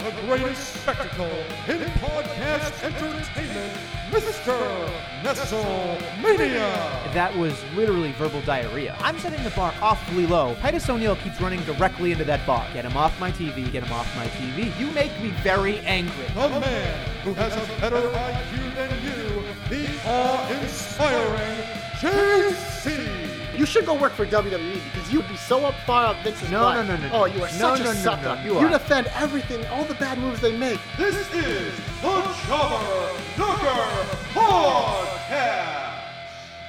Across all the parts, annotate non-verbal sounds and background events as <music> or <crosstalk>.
The greatest spectacle in podcast entertainment, Mr. Nestlemania. That was literally verbal diarrhea. I'm setting the bar awfully low. Titus O'Neil keeps running directly into that bar. Get him off my TV, get him off my TV. You make me very angry. The man who has a better IQ than you, the awe-inspiring JC. You should go work for WWE because you'd be so up far up Vince's No, butt. no, no, no, oh, no. Oh, you are No, such no, a no, sucker. no, you you are. defend everything, all the bad moves they make. This is the Jobber Knocker Podcast.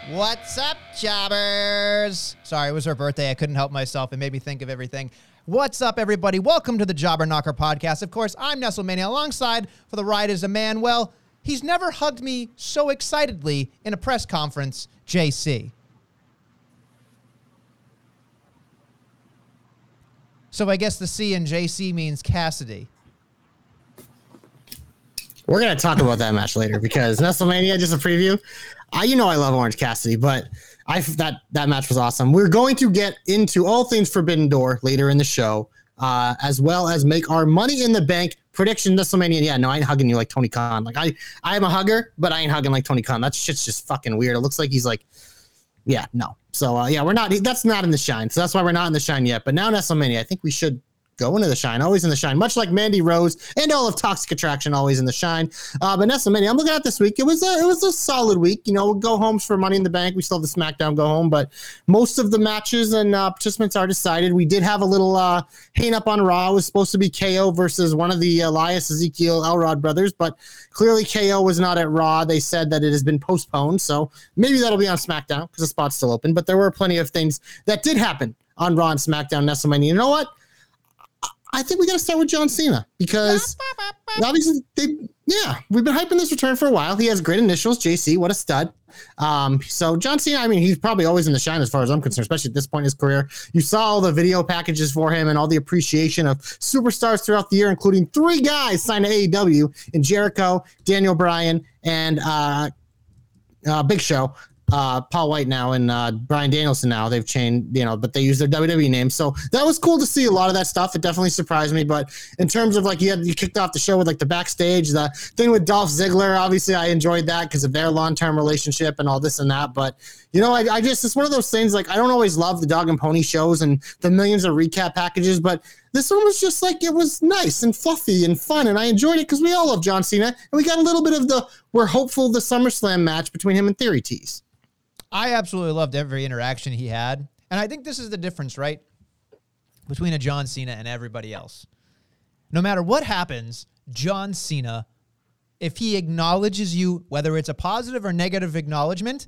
What's up, jobbers? Sorry, it was her birthday. I couldn't help myself. It made me think of everything. What's up, everybody? Welcome to the Jobber Knocker podcast. Of course, I'm Nestlemania. Alongside for the ride is a man. Well, he's never hugged me so excitedly in a press conference. JC. So I guess the C in JC means Cassidy. We're gonna talk about that match later because WrestleMania, just a preview. I, you know, I love Orange Cassidy, but I that that match was awesome. We're going to get into all things Forbidden Door later in the show, uh, as well as make our Money in the Bank prediction. WrestleMania, yeah, no, I ain't hugging you like Tony Khan. Like I, I am a hugger, but I ain't hugging like Tony Khan. That shit's just fucking weird. It looks like he's like, yeah, no. So uh, yeah, we're not. That's not in the shine. So that's why we're not in the shine yet. But now WrestleMania, I think we should go into the shine, always in the shine, much like Mandy Rose and all of Toxic Attraction, always in the shine. Uh, but WrestleMania, I'm looking at this week. It was a it was a solid week. You know, we'll go homes for Money in the Bank. We still have the SmackDown go home, but most of the matches and uh, participants are decided. We did have a little uh, hang up on Raw. It was supposed to be KO versus one of the Elias Ezekiel Elrod brothers, but clearly KO was not at Raw. They said that it has been postponed, so maybe that'll be on SmackDown because the spot's still open. But there were plenty of things that did happen on Raw and SmackDown. WrestleMania. You know what? I think we got to start with John Cena because obviously they, yeah, we've been hyping this return for a while. He has great initials, JC. What a stud. Um, so John Cena, I mean, he's probably always in the shine as far as I'm concerned, especially at this point in his career. You saw all the video packages for him and all the appreciation of superstars throughout the year, including three guys signed to AEW in Jericho, Daniel Bryan, and uh, uh, Big Show. Uh, Paul White now and uh, Brian Danielson now they've changed, you know, but they use their WWE names. So that was cool to see a lot of that stuff. It definitely surprised me. But in terms of like you had you kicked off the show with like the backstage, the thing with Dolph Ziggler, obviously I enjoyed that because of their long term relationship and all this and that. But you know, I, I just it's one of those things like I don't always love the dog and pony shows and the millions of recap packages, but this one was just like it was nice and fluffy and fun, and I enjoyed it because we all love John Cena, and we got a little bit of the we're hopeful the SummerSlam match between him and Theory tease. I absolutely loved every interaction he had. And I think this is the difference, right? Between a John Cena and everybody else. No matter what happens, John Cena, if he acknowledges you, whether it's a positive or negative acknowledgement,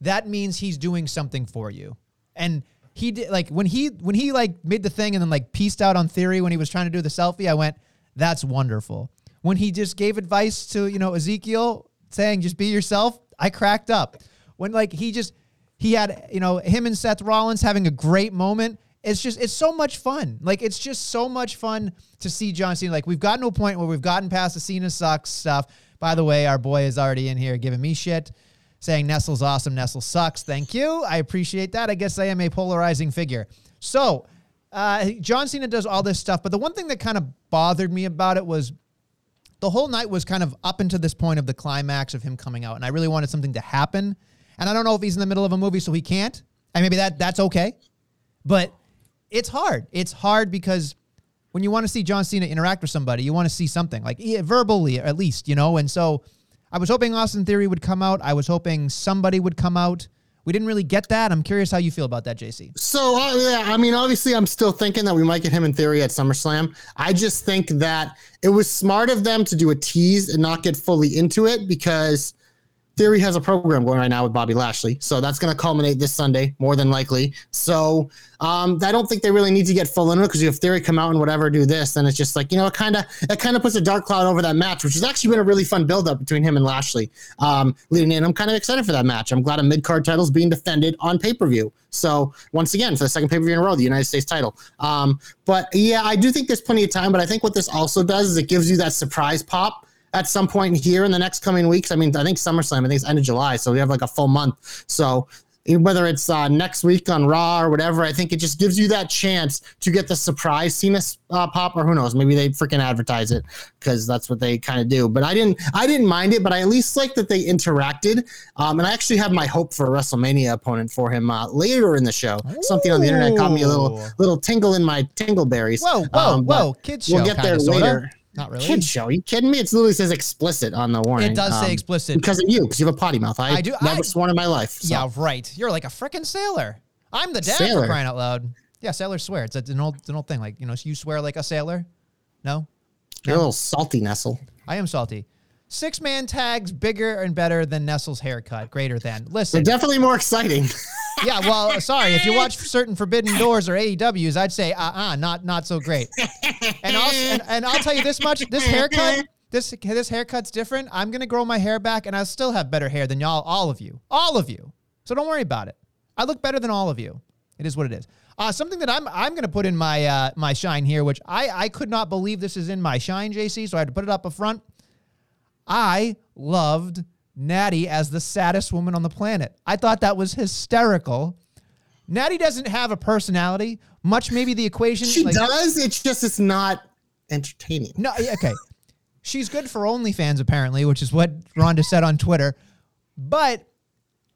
that means he's doing something for you. And he did like when he when he like made the thing and then like pieced out on theory when he was trying to do the selfie, I went, that's wonderful. When he just gave advice to, you know, Ezekiel saying just be yourself, I cracked up. When like he just he had, you know, him and Seth Rollins having a great moment. It's just it's so much fun. Like it's just so much fun to see John Cena. Like we've gotten to a point where we've gotten past the Cena sucks stuff. By the way, our boy is already in here giving me shit, saying Nestle's awesome, Nestle sucks. Thank you. I appreciate that. I guess I am a polarizing figure. So uh, John Cena does all this stuff, but the one thing that kind of bothered me about it was the whole night was kind of up until this point of the climax of him coming out, and I really wanted something to happen. And I don't know if he's in the middle of a movie, so he can't. And maybe that that's okay, but it's hard. It's hard because when you want to see John Cena interact with somebody, you want to see something like yeah, verbally at least, you know. And so I was hoping Austin Theory would come out. I was hoping somebody would come out. We didn't really get that. I'm curious how you feel about that, JC. So uh, yeah, I mean, obviously, I'm still thinking that we might get him in theory at SummerSlam. I just think that it was smart of them to do a tease and not get fully into it because Theory has a program going right now with Bobby Lashley, so that's going to culminate this Sunday, more than likely. So um, I don't think they really need to get full into it because if Theory come out and whatever do this, then it's just like you know, it kind of it kind of puts a dark cloud over that match, which has actually been a really fun build up between him and Lashley um, leading in. I'm kind of excited for that match. I'm glad a mid card title is being defended on pay per view. So once again, for the second pay per view in a row, the United States title. Um, but yeah, I do think there's plenty of time. But I think what this also does is it gives you that surprise pop at some point here in the next coming weeks. I mean, I think SummerSlam, I think it's end of July, so we have like a full month. So whether it's uh, next week on Raw or whatever, I think it just gives you that chance to get the surprise Cena uh, pop, or who knows, maybe they freaking advertise it because that's what they kind of do. But I didn't, I didn't mind it, but I at least like that they interacted. Um, and I actually have my hope for a WrestleMania opponent for him uh, later in the show. Something on the internet got me a little, little tingle in my tingleberries. Whoa, whoa, Um, whoa, kids. We'll get there sorta. Not really. Kid show? you kidding me? It literally says explicit on the warning. It does say Um, explicit. because of you, because you have a potty mouth. I, I do- never I- sworn in my life. so. Yeah, right. You're like a freaking sailor. I'm the dad Sailor. for crying out loud. Yeah, sailors swear. It's, an old, it's an old thing. Like you know, you swear like a sailor. No, You're a little salty, Nestle. I am salty. Six man tags bigger and better than Nestle's haircut. Greater than. They're Listen, definitely more exciting. <laughs> yeah. Well, <laughs> sorry. If you watch certain Forbidden Doors or AEWs, I'd say uh uh not not so great. And I'll and, and I'll tell you this much: this haircut, this this haircut's different. I'm gonna grow my hair back, and I still have better hair than y'all, all of you, all of you. So don't worry about it. I look better than all of you. It is what it is. Uh, something that I'm I'm gonna put in my uh, my shine here, which I I could not believe this is in my shine, JC. So I had to put it up up front. I loved Natty as the saddest woman on the planet. I thought that was hysterical. Natty doesn't have a personality, much maybe the equation. She like- does. It's just it's not entertaining. No, okay. She's good for OnlyFans apparently, which is what Ronda said on Twitter. But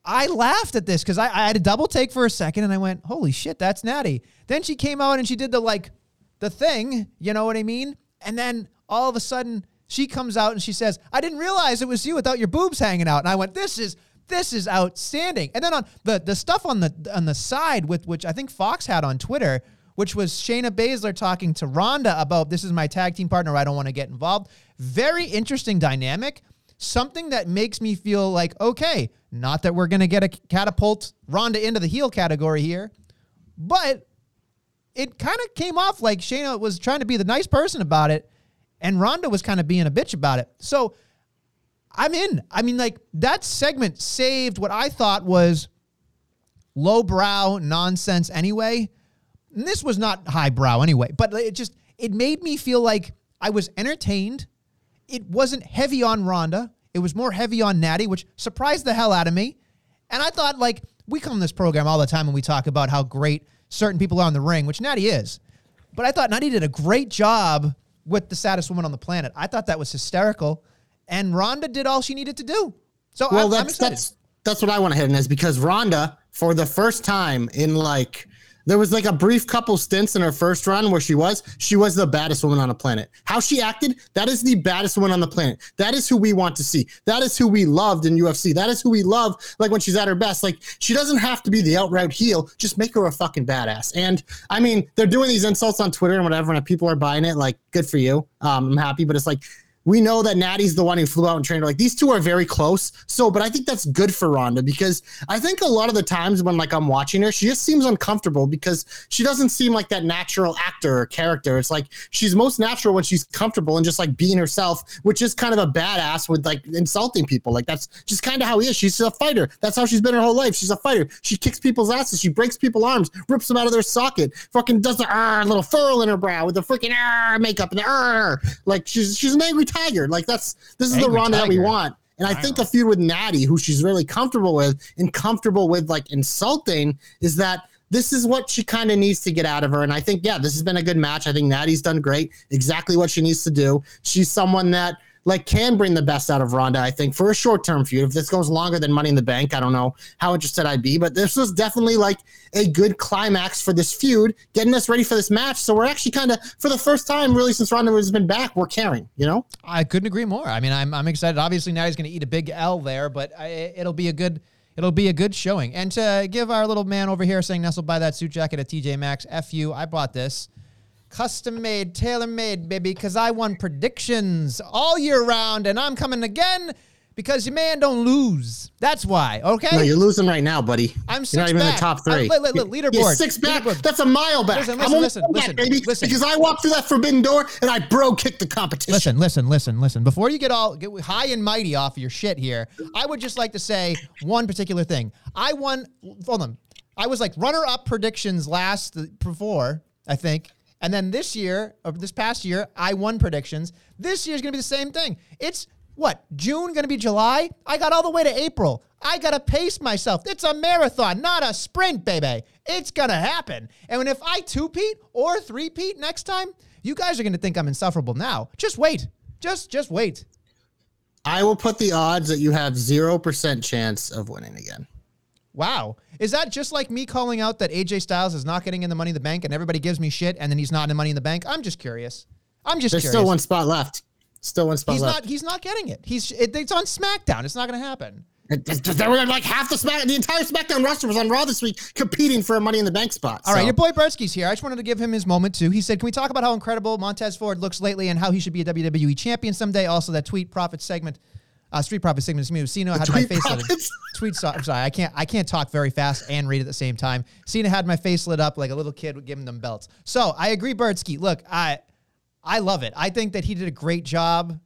I laughed at this because I, I had a double take for a second and I went, "Holy shit, that's Natty." Then she came out and she did the like, the thing, you know what I mean? And then all of a sudden she comes out and she says, "I didn't realize it was you without your boobs hanging out." And I went, "This is." This is outstanding. And then on the the stuff on the on the side with which I think Fox had on Twitter, which was Shayna Baszler talking to Ronda about this is my tag team partner. I don't want to get involved. Very interesting dynamic. Something that makes me feel like, okay, not that we're going to get a catapult Ronda into the heel category here, but it kind of came off like Shayna was trying to be the nice person about it, and Ronda was kind of being a bitch about it. So I'm in. I mean, like that segment saved what I thought was lowbrow nonsense anyway. And this was not highbrow anyway, but it just it made me feel like I was entertained. It wasn't heavy on Ronda. It was more heavy on Natty, which surprised the hell out of me. And I thought, like, we come on this program all the time and we talk about how great certain people are in the ring, which Natty is. But I thought Natty did a great job with the saddest woman on the planet. I thought that was hysterical. And Ronda did all she needed to do. So Well, I'm that's that's that's what I want to hit in is because Ronda, for the first time in like there was like a brief couple stints in her first run where she was she was the baddest woman on the planet. How she acted, that is the baddest woman on the planet. That is who we want to see. That is who we loved in UFC. That is who we love like when she's at her best. Like she doesn't have to be the outright heel. Just make her a fucking badass. And I mean, they're doing these insults on Twitter and whatever, and people are buying it. Like, good for you. Um, I'm happy, but it's like we know that Natty's the one who flew out and trained her. Like these two are very close. So, but I think that's good for Ronda because I think a lot of the times when like I'm watching her, she just seems uncomfortable because she doesn't seem like that natural actor or character. It's like she's most natural when she's comfortable and just like being herself, which is kind of a badass with like insulting people. Like that's just kind of how he is. She's a fighter. That's how she's been her whole life. She's a fighter. She kicks people's asses. She breaks people's arms, rips them out of their socket, fucking does the "Arr," little furl in her brow with the freaking "Arr" makeup and the "Arr." like she's she's an angry tiger. Like that's this is the Ronda that we want. And I think a feud with Natty, who she's really comfortable with and comfortable with like insulting, is that this is what she kind of needs to get out of her. And I think, yeah, this has been a good match. I think Natty's done great, exactly what she needs to do. She's someone that like can bring the best out of Ronda, I think, for a short term feud. If this goes longer than Money in the Bank, I don't know how interested I'd be. But this was definitely like a good climax for this feud, getting us ready for this match. So we're actually kind of, for the first time, really, since Ronda has been back, we're caring, you know? I couldn't agree more. I mean, I'm, I'm excited. Obviously, now he's going to eat a big L there, but I, it'll be a good it'll be a good showing. And to give our little man over here saying Nestle buy that suit jacket at TJ Maxx, F you, I bought this. Custom made, tailor made, baby, because I won predictions all year round, and I'm coming again Because your man don't lose. That's why. Okay. No, you're losing right now, buddy. I'm six You're not even in back. the top three. li- li- li- You're leaderboard. six back. Leaderboard. That's a mile back. Listen, I'm listen, listen, back, listen, baby, listen. because I walked through that forbidden door and I bro kicked the competition. Listen, listen, listen, listen. Before you get all get high and mighty off of your shit here, I would just like to say one particular thing. I won. Hold on. I was like runner up predictions last before, I think, and then this year, or this past year, I won predictions. This year's gonna be the same thing. It's what June gonna be July. I got all the way to April. I gotta pace myself. It's a marathon, not a sprint, baby. It's gonna happen. And if I two-peat or three-peat next time, you guys are gonna think I'm insufferable now. Just wait. Just just wait. I will put the odds that you have 0% chance of winning again. Wow. Is that just like me calling out that AJ Styles is not getting in the money in the bank and everybody gives me shit and then he's not in the money in the bank? I'm just curious. I'm just There's curious. still one spot left. Still one spot he's left. not he's not getting it. He's it, it's on SmackDown. It's not going to happen. There were like half the Smack, the entire SmackDown roster was on Raw this week competing for a Money in the Bank spot. All right, so- your boy Bertsky's here. I just wanted to give him his moment too. He said, "Can we talk about how incredible Montez Ford looks lately and how he should be a WWE champion someday?" Also, that tweet profit segment, uh, street profit segment. Excuse me, Cena had my face lit. Profits? Tweet. So, I'm sorry, I can't. I can't talk very fast and read at the same time. Cena had my face lit up like a little kid giving them belts. So I agree, Bertsky. Look, I, I love it. I think that he did a great job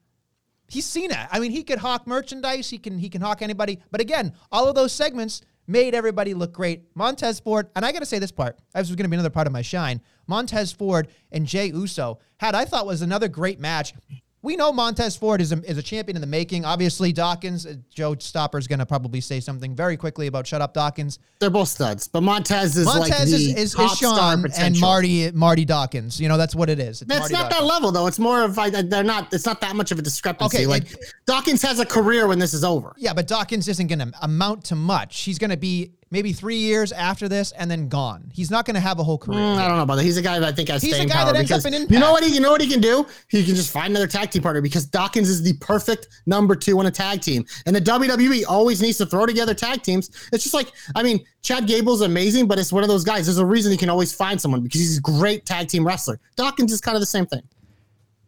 he's Cena. I mean, he could hawk merchandise. He can he can hawk anybody. But again, all of those segments made everybody look great. Montez Ford, and I got to say this part. This was going to be another part of my shine. Montez Ford and Jay Uso had I thought was another great match. We know Montez Ford is a, is a champion in the making. Obviously, Dawkins, uh, Joe Stopper is going to probably say something very quickly about shut up Dawkins. They're both studs, but Montez is like Montez the is, is, top is star Sean and. Marty Marty Dawkins. You know that's what it is. It's It's not Dawkins. that level though. It's more of like they're not. It's not that much of a discrepancy. Okay, like it- Dawkins has a career when this is over. Yeah, but Dawkins isn't going to amount to much. He's going to be maybe three years after this and then gone. He's not going to have a whole career. Mm, I don't know about that. He's a guy that I think has He's a staying guy power that ends because up in you know what he you know what he can do. He can just find another tag team partner because Dawkins is the perfect number two on a tag team, and the WWE always needs to throw together tag teams. It's just like I mean, Chad Gable's amazing, but it's one of those guys. There's a reason he can always find someone because he's a great tag team wrestler. Dawkins is kind of the same thing.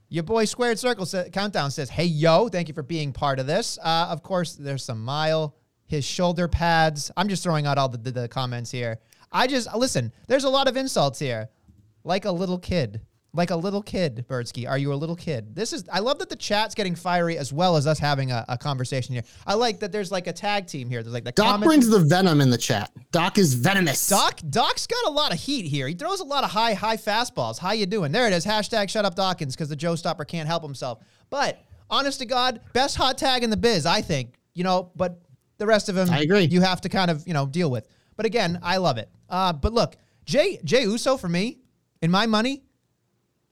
Your boy Squared Circle sa- Countdown says, "Hey yo, thank you for being part of this." Uh, of course, there's some mile, his shoulder pads. I'm just throwing out all the, the, the comments here. I just listen. There's a lot of insults here, like a little kid, like a little kid. Bertsky, are you a little kid? This is. I love that the chat's getting fiery as well as us having a, a conversation here. I like that there's like a tag team here. There's like the Doc comment- brings the venom in the chat. Doc is venomous. Doc, Doc's got a lot of heat here. He throws a lot of high, high fastballs. How you doing? There it is. Hashtag shut up Dawkins because the Joe Stopper can't help himself. But honest to God, best hot tag in the biz, I think. You know, but the rest of them, I agree. You have to kind of you know deal with. But again, I love it. Uh, but look, Jay Jay Uso for me, in my money,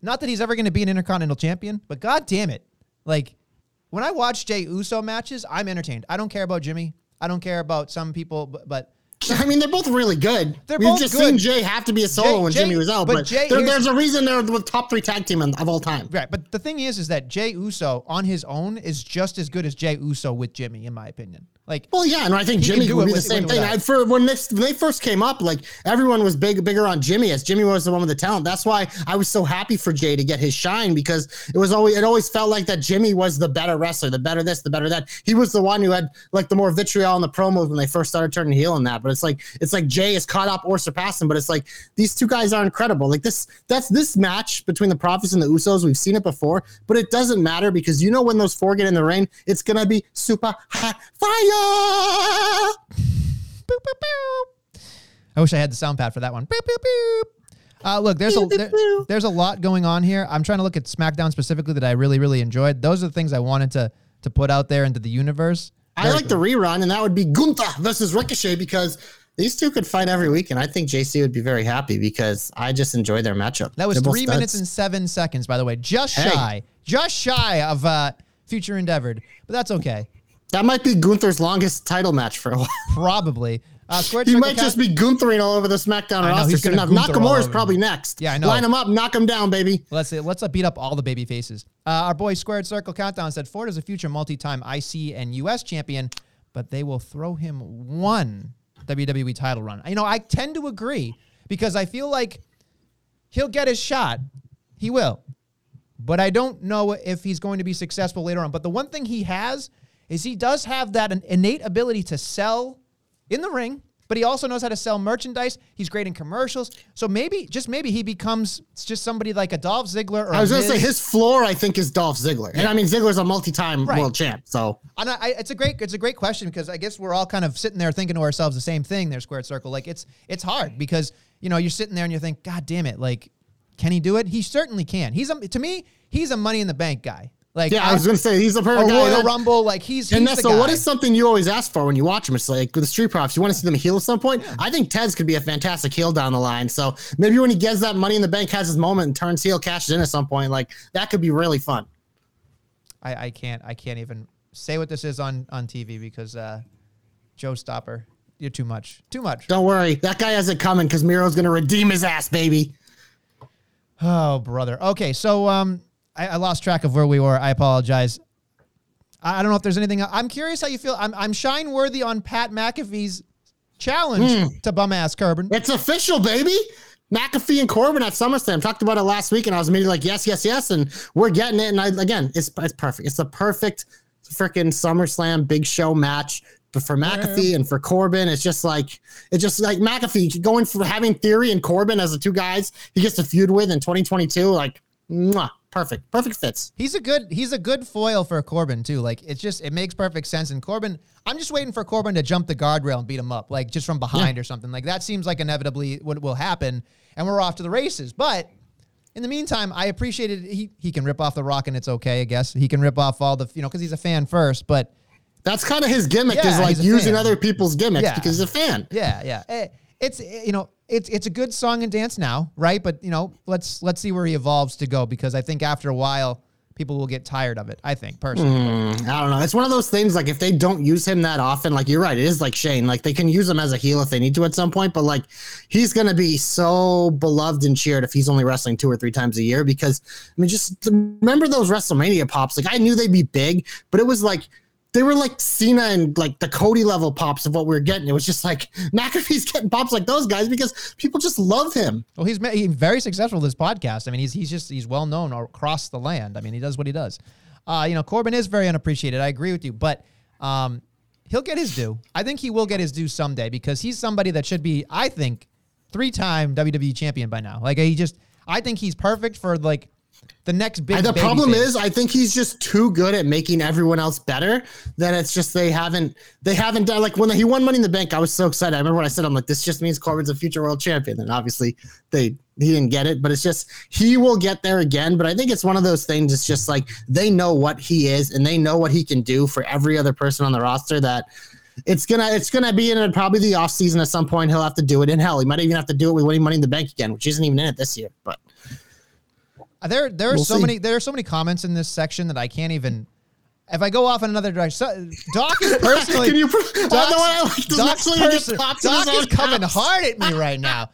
not that he's ever going to be an Intercontinental Champion, but God damn it, like when I watch Jay Uso matches, I'm entertained. I don't care about Jimmy. I don't care about some people, but, but <laughs> I mean, they're both really good. They're We've both just good. seen Jay have to be a solo Jay- when Jay- Jimmy was out, but but, Jay- there- there's a reason they're the top three tag team of all time. Right, but the thing is, is that Jay Uso on his own is just as good as Jay Uso with Jimmy, in my opinion. Like, Well, yeah, and I think Jimmy do would be the same thing. I, for when this when they first came up, like everyone was big bigger on Jimmy as Jimmy was the one with the talent. That's why I was so happy for Jay to get his shine because it was always it always felt like that Jimmy was the better wrestler, the better this, the better that. He was the one who had like the more vitriol in the promos when they first started turning heel in that. But it's like it's like Jay is caught up or surpassed him. But it's like these two guys are incredible. Like this that's this match between the Profits and the Usos. We've seen it before, but it doesn't matter because you know when those four get in the ring, it's gonna be super hot fire. Boop, boop, boop. I wish I had the sound pad for that one. Boop, boop, boop. Uh, look, there's a there- there's a lot going on here. I'm trying to look at SmackDown specifically that I really really enjoyed. Those are the things I wanted to to put out there into the universe. I like the rerun, and that would be Gunther versus Ricochet because these two could fight every week, and I think JC would be very happy because I just enjoy their matchup. That was They're both three minutes and seven seconds, by the way, just Hey. shy, just shy of uh, future endeavored, but that's okay. That might be Gunther's longest title match for a while. <laughs> Probably. Uh, Squared he Circle might just be Gunthering all over the SmackDown know, roster. he's gonna Now, Gunther all Nakamura's probably next. Yeah, I know. Line him up, knock him down, baby. Let's see, let's uh, beat up all the baby faces. Uh, our boy Squared Circle Countdown said Ford is a future multi-time IC and US champion, but they will throw him one WWE title run. You know, I tend to agree because I feel like he'll get his shot. He will. But I don't know if he's going to be successful later on. But the one thing he has is he does have that innate ability to sell in the ring, but he also knows how to sell merchandise. He's great in commercials. So maybe, just maybe, he becomes just somebody like a Dolph Ziggler or I was gonna say his floor, I think, is Dolph Ziggler, and I mean Ziggler's a multi-time Right. world champ. So And I, it's a great it's a great question because I guess we're all kind of sitting there thinking to ourselves the same thing. There, squared circle. Like it's it's hard because you know you're sitting there and you think, God damn it! Like, can he do it? He certainly can. He's a to me, he's a Money in the Bank guy. Like yeah, I was gonna say he's the a perfect guy. Royal That- Rumble. Like he's And he's that's so. What is something you always ask for when you watch him? It's like the street profs, you want to see them heal at some point. I think Ted's could be a fantastic heel down the line. So maybe when he gets that money in the bank, has his moment and turns heel, cashes in at some point, like that could be really fun. I, I can't I can't even say what this is on on TV because uh, Joe Stopper, you're too much, too much. Don't worry, that guy has it coming because Miro's gonna redeem his ass, baby. Oh, brother. Okay, so um, I, I lost track of where we were. I apologize. I, I don't know if there's anything. I'm curious how you feel. I'm I'm shine worthy on Pat McAfee's challenge hmm. to bum ass Corbin. It's official, baby. McAfee and Corbin at SummerSlam talked about it last week, and I was immediately like, yes, yes, yes, and we're getting it. And I, again, it's it's perfect. It's the perfect freaking SummerSlam big show match. But for McAfee and for Corbin, it's just like it's just like McAfee going for having Theory and Corbin as the two guys he gets to feud with in 2022. Like, mwah, perfect, perfect fits. He's a good he's a good foil for Corbin too. Like it's just it makes perfect sense. And Corbin, I'm just waiting for Corbin to jump the guardrail and beat him up, like just from behind or something. Like that seems like inevitably what will happen, and we're off to the races. But in the meantime, I appreciated he he can rip off the rock and it's okay, I guess. He can rip off all the you know because he's a fan first, but That's kind of his gimmick Yeah, is like using fan. other people's gimmicks Yeah. because he's a fan. yeah, yeah. Eh, It's eh, you know it's it's a good song and dance now, right? But you know let's let's see where he evolves to go because I think after a while people will get tired of it. I think personally. Hmm, I don't know. It's one of those things like if they don't use him that often, like you're right, it is like Shane. Like they can use him as a heel if they need to at some point, but like he's gonna be so beloved and cheered if he's only wrestling two or three times a year. Because I mean, just remember those WrestleMania pops. Like I knew they'd be big, but it was like they were like Cena and like the Cody level pops of what we were getting. It was just like <laughs> McAfee's getting pops like those guys because people just love him. Well, he's he's very successful with this podcast. I mean, he's he's just he's well known across the land. I mean, he does what he does. Uh, you know, Corbin is very unappreciated. I agree with you, but um, he'll get his due. I think he will get his due someday because he's somebody that should be, I think, three-time WWE champion by now. Like he just, I think he's perfect for like the next big. And the problem face. is, I think he's just too good at making everyone else better. That it's just they haven't they haven't done like when he won Money in the Bank. I was so excited. I remember when I said, "I'm like, this just means Corbin's a future world champion." And obviously, they he didn't get it, but it's just he will get there again. But I think it's one of those things. It's just like they know what he is and they know what he can do for every other person on the roster. That it's gonna it's gonna be in probably the off season at some point. He'll have to do it. in hell, he might even have to do it with winning Money in the Bank again, which isn't even in it this year. But Uh, there, there are We'll so see. many. There are so many comments in this section that I can't even. If I go off in another direction, so, Doc is <laughs> personally. Can you? I Doc's, know what I like. Doc's Nestle even get person- Doc is coming house? hard at me <laughs> right now.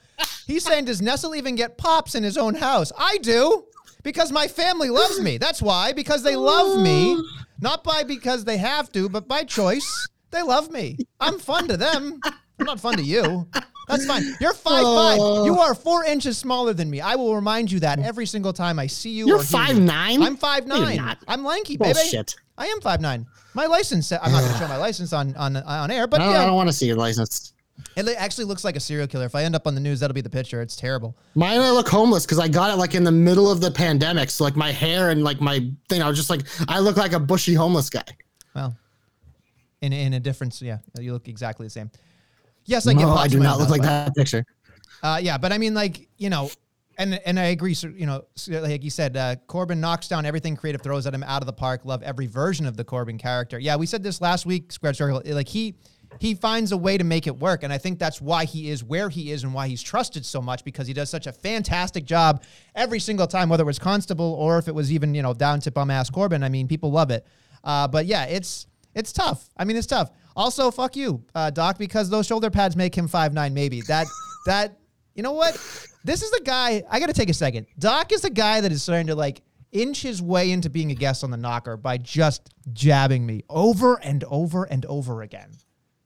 He's saying, "Does Nestle even get pops in his own house?" I do because my family loves me. That's why because they love me, <laughs> not by because they have to, but by choice. They love me. I'm fun to them. I'm not fun to you. That's fine. You're five five. Oh. You are four inches smaller than me. I will remind you that every single time I see you. You're you. 5'9"? I'm five No, nine. not. I'm lanky, baby. Bullshit. I am five nine. My license. I'm not going to show my <sighs> license on on on air, but I don't, yeah, I don't want to see your license. it actually looks like a serial killer. If I end up on the news, that'll be the picture. It's terrible. Mine, I look homeless because I got it like in the middle of the pandemic. So like my hair and like my thing, I was just like, I look like a bushy homeless guy. Well, in in a difference, yeah, you look exactly the same. Yes, I get. No, I do not look like that picture. Uh, yeah, but I mean, like you know, and and I agree. So, you know, like you said, uh, Corbin knocks down everything creative throws at him out of the park. Love every version of the Corbin character. Yeah, we said this last week. Square Circle. Like he he finds a way to make it work, and I think that's why he is where he is and why he's trusted so much because he does such a fantastic job every single time, whether it was Constable or if it was even you know down to bum ass Corbin. I mean, people love it. Uh, but yeah, it's it's tough. I mean, it's tough. Also, fuck you, uh, Doc, because those shoulder pads make him five nine. Maybe that <laughs> that you know what? This is the guy. I got to take a second. Doc is the guy that is starting to like inch his way into being a guest on the knocker by just jabbing me over and over and over again.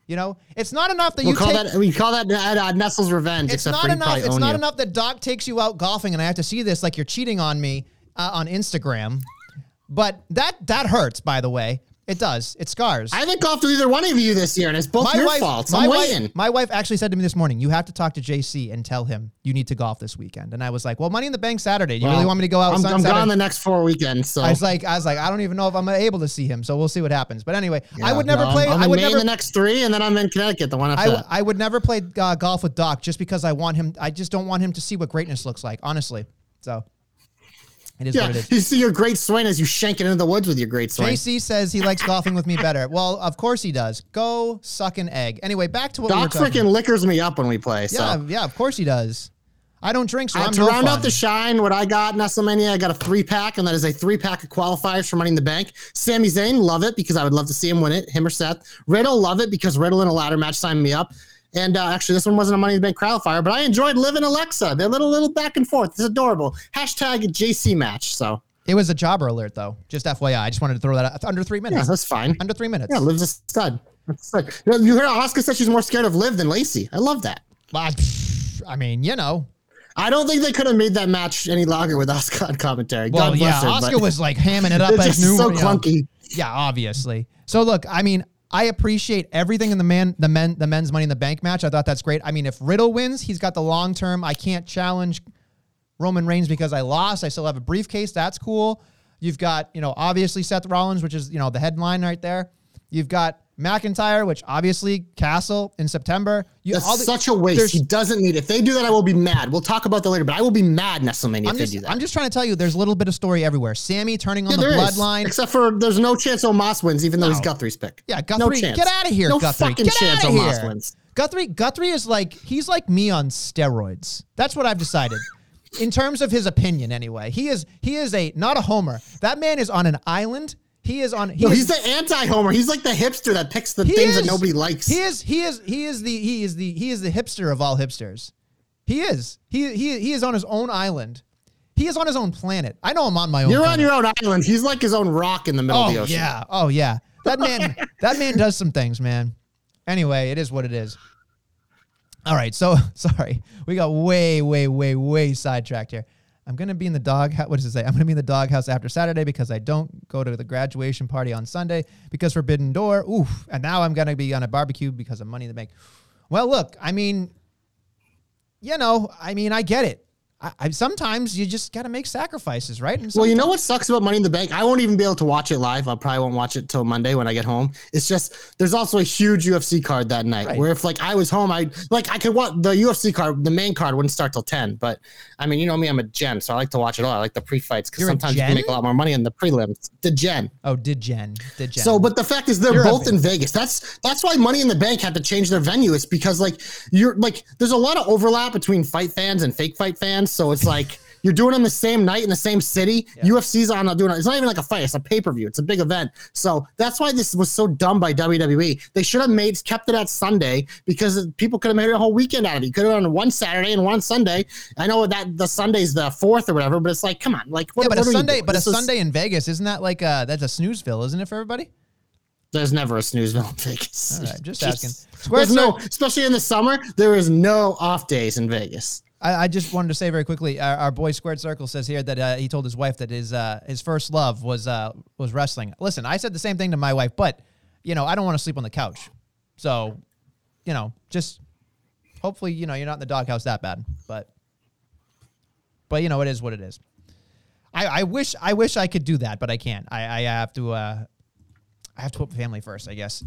You know, it's not enough that We'll you call take. that we call that uh, uh, Nestle's revenge. it's not enough. It's not you. enough that Doc takes you out golfing, and I have to see this like you're cheating on me uh, on Instagram. But that that hurts. By the way, It does. It scars. I haven't golfed with either one of you this year, and it's both your faults. I'm my waiting. wife, my wife actually said to me this morning, "You have to talk to JC and tell him you need to golf this weekend." And I was like, "Well, Money in the Bank Saturday. Do you really want me to go out?" I'm, on I'm gone the next four weekends, so I was like, I was like, I don't even know if I'm able to see him. So we'll see what happens. But anyway, I would never no, play. I'm, I'm I would Maine never. the next three, and then I'm in Connecticut the one I, after w-. I would never play uh, golf with Doc just because I want him. I just don't want him to see what greatness looks like. Honestly, so it is yeah, what it is. you see your great swing as you shank it into the woods with your great swing. JC says he likes golfing with me better. Well, of course he does. Go suck an egg. Anyway, back to what Doc we were freaking liquors me up when we play. So. Yeah, yeah, of course he does. I don't drink, so Uh, I'm to no round fun. out the shine, what I got in WrestleMania, I got a three pack, and that is a three pack of qualifiers for Money in the Bank. Sami Zayn, love it because I would love to see him win it. Him or Seth. Riddle, love it because Riddle in a ladder match signed me up. And uh, actually, this one wasn't a Money in the Bank qualifier, but I enjoyed Liv and Alexa. They're little little back and forth. It's adorable. Hashtag JC match. So It was a jobber alert, though. Just FYI, I just wanted to throw that out. Under three minutes. yeah, that's fine. Under three minutes. Yeah, Liv's a stud. That's like, you, you heard Oscar said she's more scared of Liv than Lacey. I love that. Well, I mean, you know. I don't think they could have made that match any longer with Oscar on commentary. Well, God yeah, her, Oscar was like hamming it <laughs> up it's as just new. so you know. clunky. Yeah, obviously. So look, I mean, I appreciate everything in the man, the men, the men's Money in the Bank match. I thought that's great. I mean, if Riddle wins, he's got the long term. I can't challenge Roman Reigns because I lost. I still have a briefcase. That's cool. You've got, you know, obviously Seth Rollins, which is, you know, the headline right there. You've got McIntyre, which obviously Castle in September. You, That's all the- such a waste. He doesn't need it. If they do that, I will be mad. We'll talk about that later, but I will be mad WrestleMania I'm if just, they do that. I'm just trying to tell you, there's a little bit of story everywhere. Sami turning on Yeah, the is. bloodline. Except for there's no chance Omos wins, even though he's No. Guthrie's pick. Yeah, No Guthrie, chance. get out of here, No Guthrie. fucking get chance Omos wins. Guthrie, Guthrie is like he's like me on steroids. That's what I've decided. In terms of his opinion, anyway, he is he is a not a homer. That man is on an island. He is on. He No, is, he's the anti-homer. He's like the hipster that picks the he things that is- nobody likes. He is. He is. He is the. He is the. He is the hipster of all hipsters. He is. He he he is on his own island. He is on his own planet. I know I'm on my own. You're on your own island. He's like his own rock in the middle of the Oh ocean. yeah. Oh yeah. That man. <laughs> that man does some things, man. Anyway, it is what it is. All right. So <laughs> sorry, we got way, way, way, way sidetracked here. I'm gonna be in the dog. What does it say? I'm gonna be in the doghouse after Saturday because I don't go to the graduation party on Sunday because Forbidden Door. Oof. And now I'm gonna be on a barbecue because of Money in the Bank. Well, look. I mean, you know, I mean, I get it. I, I sometimes you just gotta make sacrifices, right? Well, you know what sucks about Money in the Bank? I won't even be able to watch it live. I probably won't watch it till Monday when I get home. It's just there's also a huge UFC card that night. Right. Where if like I was home, I like I could watch the UFC card. The main card wouldn't start till ten. But I mean, you know me, I'm a gen, so I like to watch it all. I like the pre-fights because sometimes you can make a lot more money in the prelims. The gen. Oh, did gen. Did gen. So, but the fact is, they're You're both in Vegas. That's that's why Money in the Bank had to change their venue. It's because like you're like there's a lot of overlap between fight fans and fake fight fans. So it's like you're doing them the same night in the same city. UFC's on not doing it. It's not even like a fight. It's a pay per view. It's a big event. So that's why this was so dumb by WWE. They should have made kept it at Sunday because people could have made a whole weekend out of it. You could have done one Saturday and one Sunday. I know that the Sunday's the fourth or whatever, but it's like, come on, like what, yeah, but a what are Sunday, but a is- Sunday in Vegas isn't that like uh that's a snoozeville, isn't it for everybody? There's never a snoozeville in Vegas. All right, just <laughs> Jeez. asking. Square There's no, especially in the summer, there is no off days in Vegas. I, I just wanted to say very quickly. Our, our boy Squared Circle says here that uh, he told his wife that his uh, his first love was uh, was wrestling. Listen, I said the same thing to my wife, but you know I don't want to sleep on the couch, so you know just hopefully you know you're not in the doghouse that bad, but but you know it is what it is. I, I wish I wish I could do that, but I can't. I, I have to uh, I have to put family first, I guess.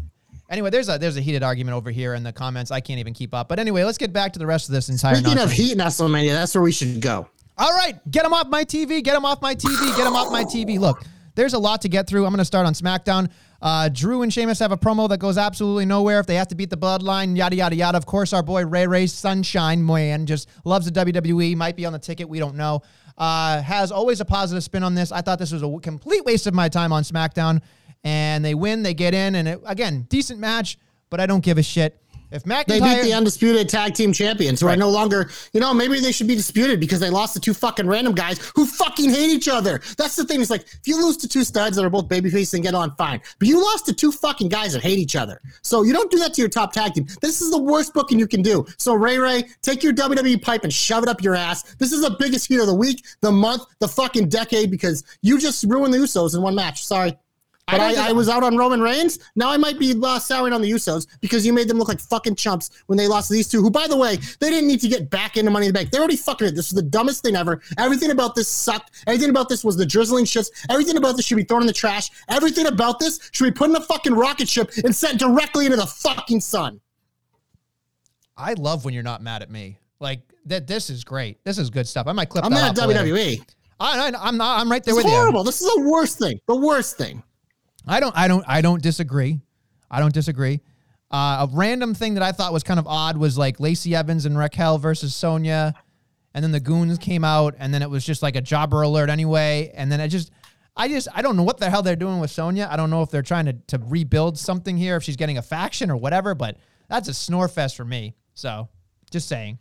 Anyway, there's a there's a heated argument over here in the comments. I can't even keep up. But anyway, let's get back to the rest of this entire. Speaking of nonsense. heat in WrestleMania, that's where we should go. All right, get them off my TV. Get them off my TV. Get them off my TV. Look, there's a lot to get through. I'm going to start on SmackDown. Uh, Drew and Sheamus have a promo that goes absolutely nowhere. If they have to beat the bloodline, yada, yada, yada. Of course, our boy Ray Ray Sunshine Man just loves the WWE. Might be on the ticket. We don't know. Uh, has always a positive spin on this. I thought this was a complete waste of my time on SmackDown. And they win, they get in. And it, again, decent match, but I don't give a shit. If McIntyre. They beat the undisputed tag team champions, who are no longer, you know, maybe they should be disputed because they lost to two fucking random guys who fucking hate each other. That's the thing. It's like if you lose to two studs that are both babyface and get on, fine. But you lost to two fucking guys that hate each other. So you don't do that to your top tag team. This is the worst booking you can do. So Ray Ray, take your WWE pipe and shove it up your ass. This is the biggest heat of the week, the month, the fucking decade because you just ruined the Usos in one match. Sorry. But don't I, I, was out on Roman Reigns. Now I might be uh, souring on the Usos because you made them look like fucking chumps when they lost to these two. Who, by the way, they didn't need to get back into Money in the Bank. They're already fucking it. This is the dumbest thing ever. Everything about this sucked. Everything about this was the drizzling shits. Everything about this should be thrown in the trash. Everything about this should be put in a fucking rocket ship and sent directly into the fucking sun. I love when you're not mad at me. Like that. This is great. This is good stuff. I might clip. I'm that not off later. WWE. I, I, I'm not. I'm right there It's with you. horrible. This is the worst thing. The worst thing. I don't. I don't. I don't disagree. I don't disagree. Uh, a random thing that I thought was kind of odd was like Lacey Evans and Raquel versus Sonya, and then the goons came out, and then it was just like a jobber alert anyway, and then I just. I just I don't know what the hell they're doing with Sonya. I don't know if they're trying to, to rebuild something here, if she's getting a faction or whatever, but that's a snore fest for me. So just saying.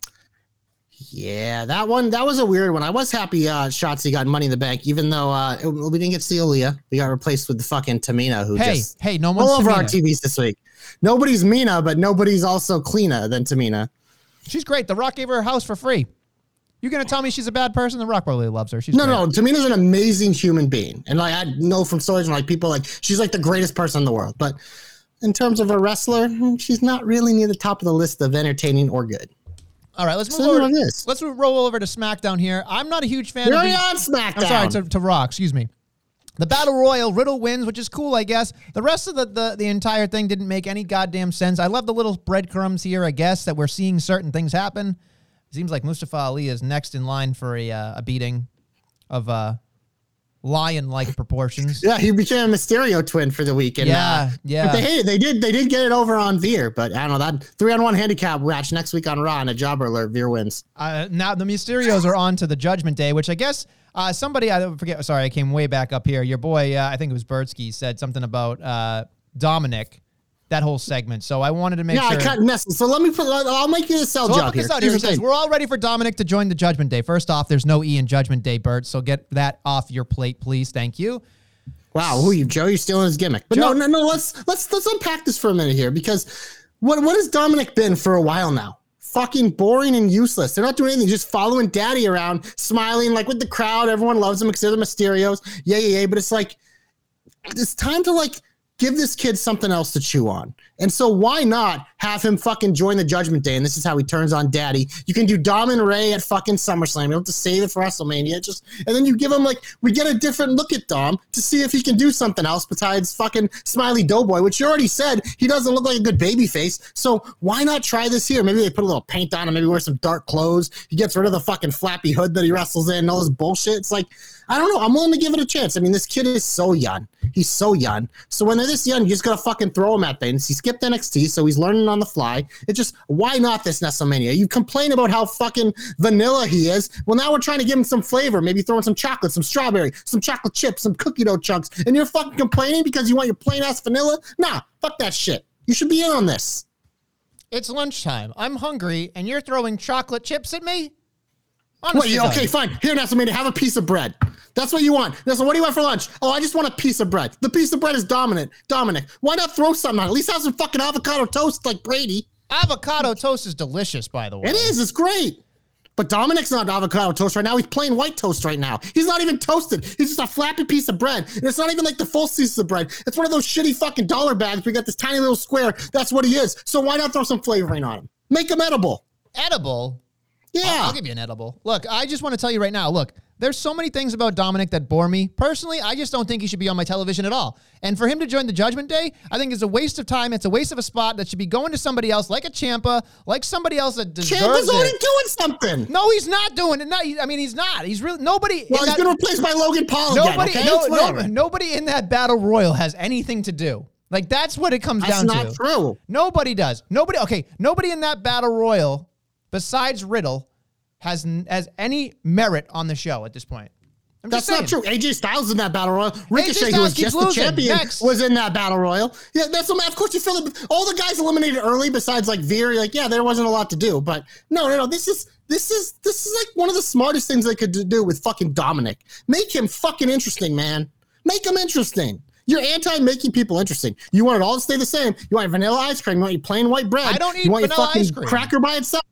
Yeah, that one that was a weird one. I was happy uh Shotzi got money in the bank, even though uh it- we didn't get Celia. We got replaced with the fucking Tamina who Hey, just hey, no all one's over our TVs this week. Nobody's Mina, but nobody's also cleaner than Tamina. She's great. The Rock gave her a house for free. You gonna tell me she's a bad person? The Rock really loves her. She's No, great. no, Tamina's an amazing human being. And like I know from stories from like people like she's like the greatest person in the world. But in terms of a wrestler, hmm, she's not really near the top of the list of entertaining or good. All right, let's move over. on this. Let's roll over to SmackDown here. I'm not a huge fan. We're of the- on SmackDown. I'm sorry to, to Rock. Excuse me. The Battle Royal, Riddle wins, which is cool, I guess. The rest of the, the the entire thing didn't make any goddamn sense. I love the little breadcrumbs here, I guess, that we're seeing certain things happen. Seems like Mustafa Ali is next in line for a uh, a beating of uh, lion-like proportions. Yeah, he became a Mysterio twin for the week. And, Yeah, uh, yeah. But they hated. They did. They did get it over on Veer, but I don't know that three on one handicap match next week on Raw and a jobber alert. Veer wins. Uh, now the Mysterios are on to the Judgment Day, which I guess uh, somebody I don't forget. Sorry, I came way back up here. Your boy, uh, I think it was Bertsky, said something about uh, Dominic. That whole segment. So I wanted to make yeah, sure. Yeah, I cut Nestle. So let me put. I'll make you a sell So job here. out here. It the says we're all ready for Dominic to join the Judgment Day. First off, there's no E in Judgment Day, Bert. So get that off your plate, please. Thank you. Wow, who you, Joe? You're stealing his gimmick. But no, no, no. Let's let's let's unpack this for a minute here because what what has Dominic been for a while now? Fucking boring and useless. They're not doing anything, just following Daddy around, smiling like with the crowd. Everyone loves him because they're the Mysterios. Yeah, yeah, yeah. But it's like it's time to like give this kid something else to chew on. And so why not have him fucking join the Judgment Day? And this is how he turns on Daddy. You can do Dom and Ray at fucking SummerSlam. You don't have to save it for WrestleMania. Just and then you give him like we get a different look at Dom to see if he can do something else besides fucking Smiley Doughboy, which you already said he doesn't look like a good baby face. So why not try this here? Maybe they put a little paint on him, maybe wear some dark clothes. He gets rid of the fucking flappy hood that he wrestles in all this bullshit. It's like I don't know. I'm willing to give it a chance. I mean, this kid is so young. He's so young. So when they're this young, you just gotta fucking throw him at things. He skipped NXT, so he's learning the fly. It just why not this WrestleMania? You complain about how fucking vanilla he is. Well, now we're trying to give him some flavor. Maybe throw in some chocolate, some strawberry, some chocolate chips, some cookie dough chunks, and you're fucking complaining because you want your plain ass vanilla? Nah, fuck that shit. You should be in on this. It's lunchtime. I'm hungry, and you're throwing chocolate chips at me. What, Honestly, you, okay, fine. Here, WrestleMania, have a piece of bread. That's what you want. Now, so what do you want for lunch? Oh, I just want a piece of bread. The piece of bread is dominant. Dominic, why not throw something on? At least have some fucking avocado toast like Brady. Avocado toast is delicious, by the way. It is. It's great. But Dominic's not avocado toast right now. He's plain white toast right now. He's not even toasted. He's just a flappy piece of bread. And it's not even like the full piece of bread. It's one of those shitty fucking dollar bags. We got this tiny little square. That's what he is. So why not throw some flavoring on him? Make him edible. Edible. Yeah. I'll, I'll give you an edible. Look, I just want to tell you right now. Look, there's so many things about Dominic that bore me. Personally, I just don't think he should be on my television at all. And for him to join the Judgment Day, I think it's a waste of time. It's a waste of a spot that should be going to somebody else, like a Ciampa, like somebody else that deserves it. Ciampa's already doing something. No, he's not doing it. No, he- I mean, he's not. He's really nobody. Well, he's that- been replaced by Logan Paul nobody, again. Okay, no, no, nobody in that battle royal has anything to do. Like that's what it comes That's down to. That's not true. Nobody does. Nobody. Okay. Nobody in that battle royal, besides Riddle, has has any merit on the show at this point. I'm That's not true. AJ Styles in that battle royal. Ricochet, who was just the losing. champion, Next. was in that battle royal. Yeah, that's of course you feel it. All the guys eliminated early, besides like Veer. Like, yeah, there wasn't a lot to do. But no, no, no. This is this is this is like one of the smartest things they could do with fucking Dominic. Make him fucking interesting, man. Make him interesting. You're anti making people interesting. You want it all to stay the same. You want vanilla ice cream. You want your plain white bread. I don't eat You want your vanilla fucking ice cream. cracker by itself.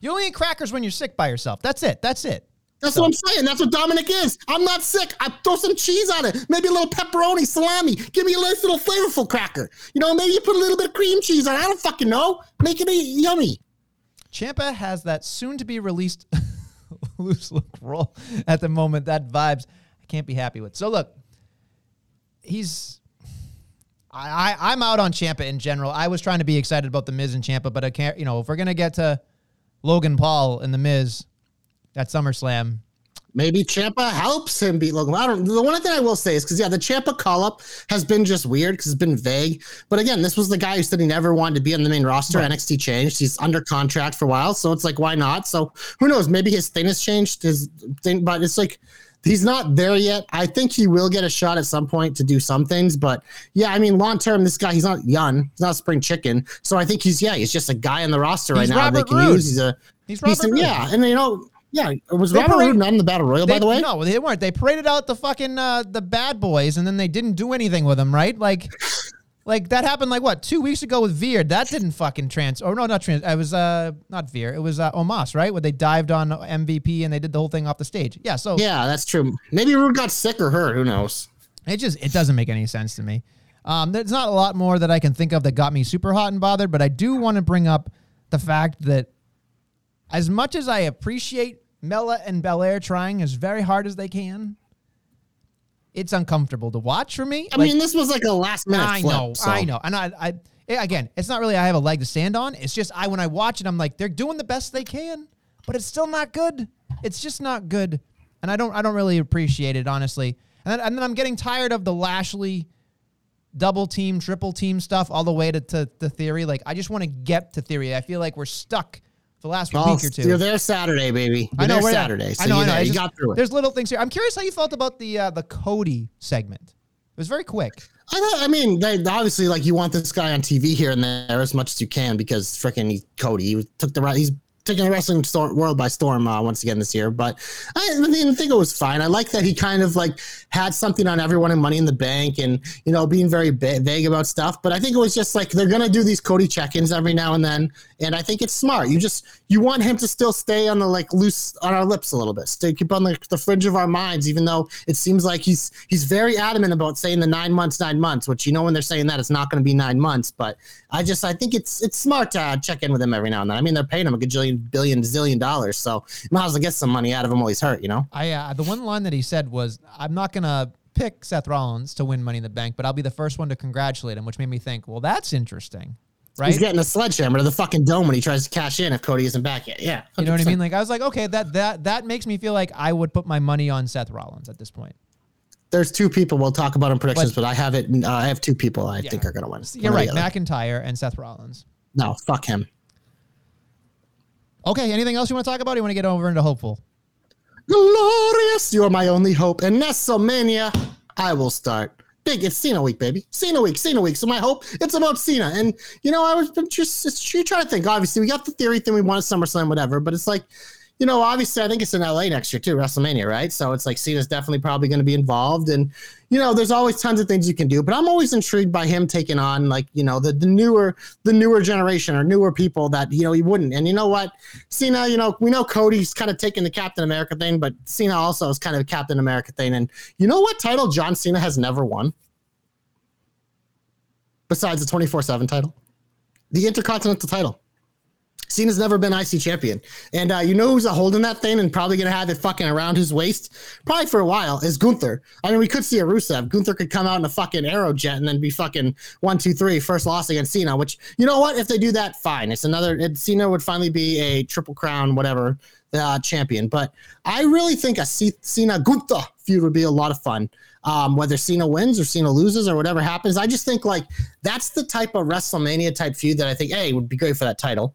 You only eat crackers when you're sick by yourself. That's it. That's it. That's So- what I'm saying. That's what Dominic is. I'm not sick. I throw some cheese on it. Maybe a little pepperoni, salami. Give me a nice little flavorful cracker. You know, maybe you put a little bit of cream cheese on it. I don't fucking know. Make it yummy. Ciampa has that soon to be released <laughs> loose look roll at the moment. That vibes I can't be happy with. So look, he's I, I I'm out on Ciampa in general. I was trying to be excited about the Miz and Ciampa, but I can't. You know, if we're gonna get to Logan Paul and the Miz at SummerSlam, Maybe Ciampa helps him beat Logan. I don't. The one thing I will say is because yeah, the Ciampa call up has been just weird because it's been vague. But again, this was the guy who said he never wanted to be on the main roster. NXT changed. He's under contract for a while, so it's like why not? So who knows? Maybe his thing has changed. His thing, but it's like he's not there yet. I think he will get a shot at some point to do some things. But yeah, I mean, long term, this guy he's not young. He's not a spring chicken. So I think he's yeah, he's just a guy in the roster right He's now. Robert they can Roode. use. He's a he's Robert yeah, and you know. Yeah, was They Robert parade- Roode not in the Battle Royal, They- by the way? no, they weren't. They paraded out the fucking uh, the bad boys, and then they didn't do anything with them, right? Like, like that happened like what two weeks ago with Veer. That didn't fucking trans. Or no, not trans. It was uh not Veer. It was uh, Omos, right? Where they dived on MVP and they did the whole thing off the stage. Yeah. So Yeah, that's true. Maybe Roode got sick or hurt. Who knows? it just it doesn't make any sense to me. Um, there's not a lot more that I can think of that got me super hot and bothered, but I do want to bring up the fact that as much as I appreciate Mela and Belair trying as very hard as they can, it's uncomfortable to watch for me. I Like, mean, this was like a last minute I flip. know, so- I know, and I, I, again, it's not really I have a leg to stand on. It's just I when I watch it, I'm like they're doing the best they can, but it's still not good. It's just not good, and I don't, I don't really appreciate it honestly. And then, and then I'm getting tired of the Lashley double team, triple team stuff all the way to, to the theory. Like I just want to get to theory. I feel like we're stuck the last Well, week or two. You're there Saturday, baby. You're I know there Saturday. So I know, I know. there. You just- got through it. There's little things here. I'm curious how you felt about the uh, the Cody segment. It was very quick. I, thought, I mean, they, obviously, like you want this guy on TV here and there as much as you can because freaking Cody he took the right. He's taking the wrestling world by storm uh, once again this year. But I didn't think it was fine. I like that he kind of like had something on everyone and Money in the Bank and you know being very ba- vague about stuff. But I think it was just like they're gonna do these Cody check-ins every now and then, and I think it's smart. You just you want him to still stay on the like loose on our lips a little bit, stay keep on the, the fringe of our minds, even though it seems like he's he's very adamant about saying the nine months, nine months. Which you know when they're saying that it's not going to be nine months, but I just I think it's it's smart to uh, check in with him every now and then. I mean they're paying him a gajillion billion zillion dollars, so you might as well get some money out of him while he's hurt. You know. I uh, the one line that he said was, "I'm not gonna pick Seth Rollins to win Money in the Bank, but I'll be the first one to congratulate him," which made me think, well, that's interesting, right? He's getting a sledgehammer to the fucking dome when he tries to cash in if Cody isn't back yet. Yeah. you know what I mean? Like I was like, okay, that that that makes me feel like I would put my money on Seth Rollins at this point. There's two people we'll talk about in predictions, But- but, I have it. Uh, I have two people I think are going to win. You're right. McIntyre and Seth Rollins. No, fuck him. Okay, anything else you want to talk about? Or you want to get over into hopeful? Glorious, you're my only hope. And WrestleMania, I will start. Big, it's Cena week, baby. Cena week, Cena week. So my hope, it's about Cena. And you know, I was just, just trying to think. Obviously, we got the theory thing. We want a SummerSlam, whatever. But it's like, you know, obviously, I think it's in LA next year too, WrestleMania, right? So it's like Cena's definitely probably going to be involved, and you know, there's always tons of things you can do. But I'm always intrigued by him taking on like you know the the newer the newer generation or newer people that you know he wouldn't. And you know what, Cena, you know, we know Cody's kind of taking the Captain America thing, but Cena also is kind of a Captain America thing. And you know what title John Cena has never won besides the 24 seven title, the Intercontinental title. Cena's never been IC champion. And uh, you know who's holding that thing and probably going to have it fucking around his waist? Probably for a while is Gunther. I mean, we could see a Rusev. Gunther could come out in a fucking arrow jet and then be fucking one, two, three, first loss against Cena, which, you know what? If they do that, fine. It's another, it, Cena would finally be a triple crown, whatever, uh, champion. But I really think a C- Cena Gunther feud would be a lot of fun. Um, whether Cena wins or Cena loses or whatever happens, I just think like that's the type of WrestleMania type feud that I think, a would be great for that title.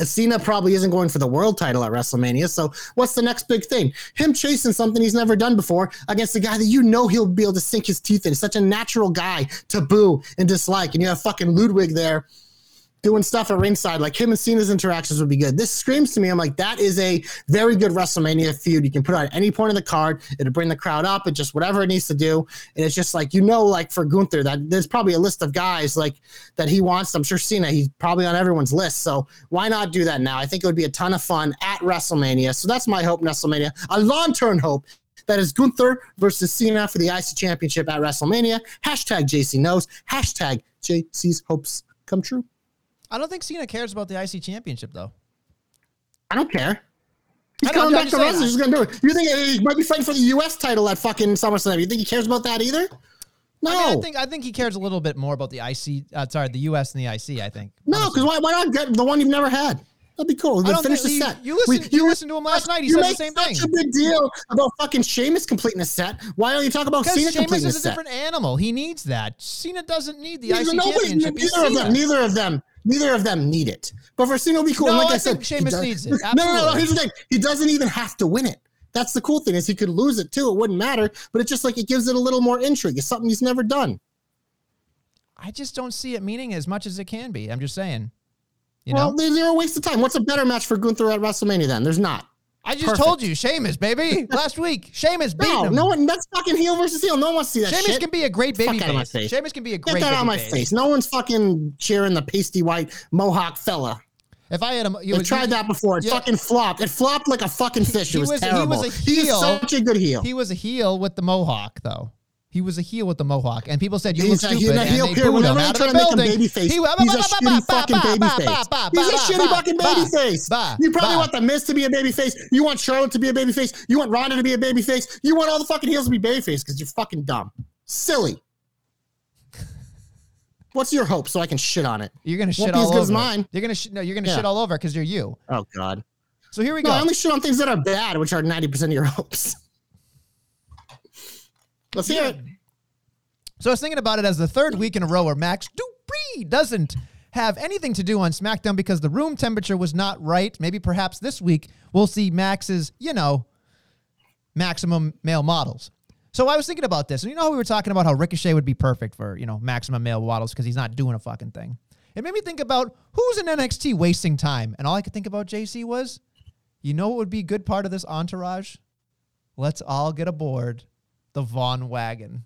Cena probably isn't going for the world title at WrestleMania. So what's the next big thing? Him chasing something he's never done before against a guy that you know he'll be able to sink his teeth in. Such a natural guy to boo and dislike. And you have fucking Ludwig there doing stuff at ringside. Like him and Cena's interactions would be good. This screams to me. I'm like, that is a very good WrestleMania feud. You can put at any point in the card. It'll bring the crowd up. It just whatever it needs to do. And it's just like you know, like for Gunther, that there's probably a list of guys like that he wants. I'm sure Cena. He's probably on everyone's list. So why not do that now? I think it would be a ton of fun at WrestleMania. So that's my hope. WrestleMania, a long term hope. That is Gunther versus Cena for the IC Championship at WrestleMania. Hashtag JC knows. Hashtag JC's hopes come true. I don't think Cena cares about the IC championship though. I don't care. He's coming back to wrestling. He's gonna do it. You think he might be fighting for the U.S. title at fucking SummerSlam? You think he cares about that either? No, I, mean, I think I think he cares a little bit more about the IC. Uh, sorry, the US and the IC. I think. no, because why, why not get the one you've never had? That'd be cool. Then finish the you- set. you listen- you listened to him last night. He you said the same such a big deal about fucking Sheamus completing a set. Why don't you talk about Cena Sheamus completing a set? Sheamus is a different animal. He needs that. Cena doesn't need the Neither, IC nobody, championship. Neither of them. Neither of them. Neither of them need it. But for Cena, it'll be cool. No, like I I, said, Sheamus needs it. No, <laughs> no, no, no. Here's the thing. He doesn't even have to win it. That's the cool thing is he could lose it too. It wouldn't matter. But it's just like it gives it a little more intrigue. It's something he's never done. I just don't see it meaning as much as it can be. I'm just saying. You well, know, they're a waste of time. What's a better match for Gunther at WrestleMania then? There's not. I just perfect. told you, Sheamus, baby, <laughs> last week. Sheamus beat No, him. no one. That's fucking heel versus heel. No one wants to see that shit. Sheamus shit. can be a great Fuck baby out of my face. face. Sheamus can be a Get great that out of my baby face. No one's fucking cheering the pasty white mohawk fella. If I had a, you was- tried that before. It Yeah. fucking flopped. It flopped like a fucking fish. he it was, was- he was a He is such a good heel. He was a heel with the mohawk, though. He was a heel with the mohawk, and people said you He's look a- he's stupid, a and heel they period. booed him Whenever they out of try the to make him building. babyface, He- he's a shitty fucking babyface. He's a shitty fucking babyface. You probably want the Miz to be a babyface. You want Charlotte to be a babyface. You want Ronda to be a babyface. You want all the fucking heels to be baby babyface because you're fucking dumb, silly. What's your hope so I can shit on it? You're gonna Won't shit be as all good over. as mine. You're gonna sh- no. You're gonna Yeah. shit all over because you're you. Oh God. So here we No, go. I only shit on things that are bad, which are ninety percent of your <laughs> hopes. Let's hear it. So I was thinking about it as the third week in a row where Max Dupri doesn't have anything to do on SmackDown because the room temperature was not right. Maybe perhaps this week we'll see Max's, you know, maximum male models. So I was thinking about this, and you know how we were talking about how Ricochet would be perfect for, you know, maximum male models because he's not doing a fucking thing. It made me think about who's in NXT wasting time. And all I could think about JC was, you know what would be a good part of this entourage? Let's all get aboard the Von Wagon.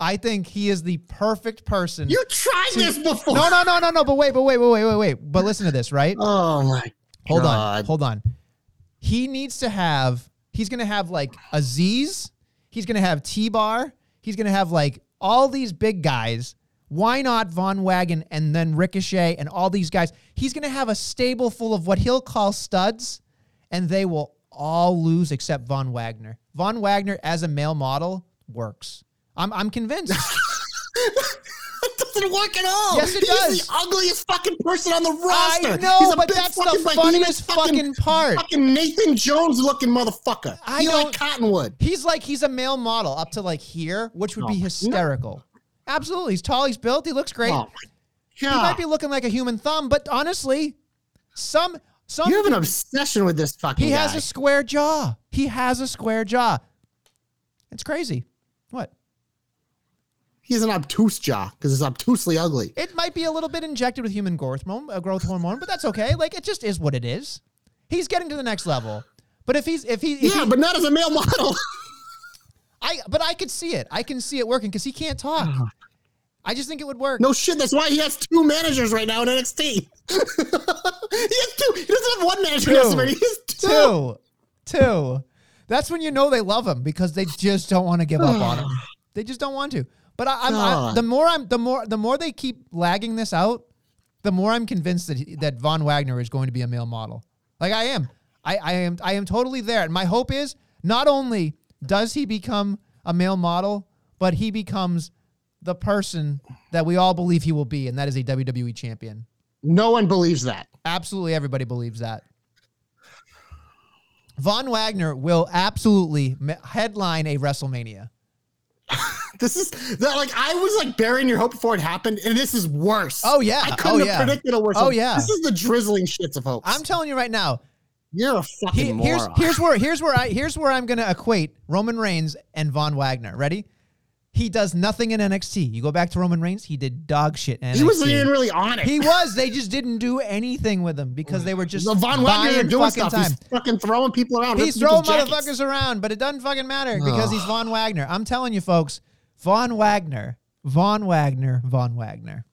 I think he is the perfect person. You tried this before. no, no, no, no, no. But wait, but wait, but wait, wait, wait. But listen to this, right? <laughs> Oh my. hold on, hold on. He needs to have. He's gonna have like Azeez. He's gonna have T Bar. He's gonna have like all these big guys. Why not Von Wagon and then Ricochet and all these guys? He's gonna have a stable full of what he'll call studs, and they will all lose except Von Wagner. Von Wagner as a male model works. I'm I'm convinced. <laughs> It doesn't work at all. Yes, it He's does. the ugliest fucking person on the roster. I know, He's a but that's the fucking behemoth funniest fucking part. Fucking Nathan Jones looking motherfucker. I he like Cottonwood. He's like he's a male model up to like here, which would be Oh, no. hysterical. Absolutely, he's tall, he's built, he looks great. Oh He might be looking like a human thumb, but honestly, some some you have an obsession with this fucking he guy. has a square jaw. He has a square jaw. It's crazy. What? he has an obtuse jaw because it's obtusely ugly. It might be a little bit injected with human growth hormone, uh, growth hormone, but that's okay. Like it just is what it is. He's getting to the next level. But if he's if he if Yeah, he- but not as a male model. <laughs> I but I could see it. I can see it working because he can't talk. I just think it would work. no shit. That's why he has two managers right now in NXT. <laughs> he has two. He doesn't have one manager in Two. WrestleMania. He has two. Two. Two. That's when you know they love him because they just don't want to give up on him. <sighs> They just don't want to. But I, I'm, I, the more I'm, the more, the more they keep lagging this out, the more I'm convinced that he, that Von Wagner is going to be a male model. Like I am. I, I am. I am totally there. And my hope is not only does he become a male model, but he becomes the person that we all believe he will be, and that is a WWE champion. No one believes that. Absolutely everybody believes that. Von Wagner will absolutely headline a WrestleMania. <laughs> This is that like I was like burying your hope before it happened, and this is worse. Oh, yeah. I Oh, couldn't have yeah. predicted a worse. Oh, hope. yeah. This is the drizzling shits of hopes. I'm telling you right now. You're a fucking he- here's moron. here's where here's where I here's where I'm going to equate Roman Reigns and Von Wagner. Ready? He does nothing in NXT. You go back to Roman Reigns, he did dog shit in NXT. He wasn't even really on it. He was. They just didn't do anything with him because they were just So Von Wagner doing fucking stuff. time. He's fucking throwing people around. He's throwing people's jackets. motherfuckers around, but it doesn't fucking matter because he's Von Wagner. I'm telling you, folks, Von Wagner, Von Wagner, Von Wagner.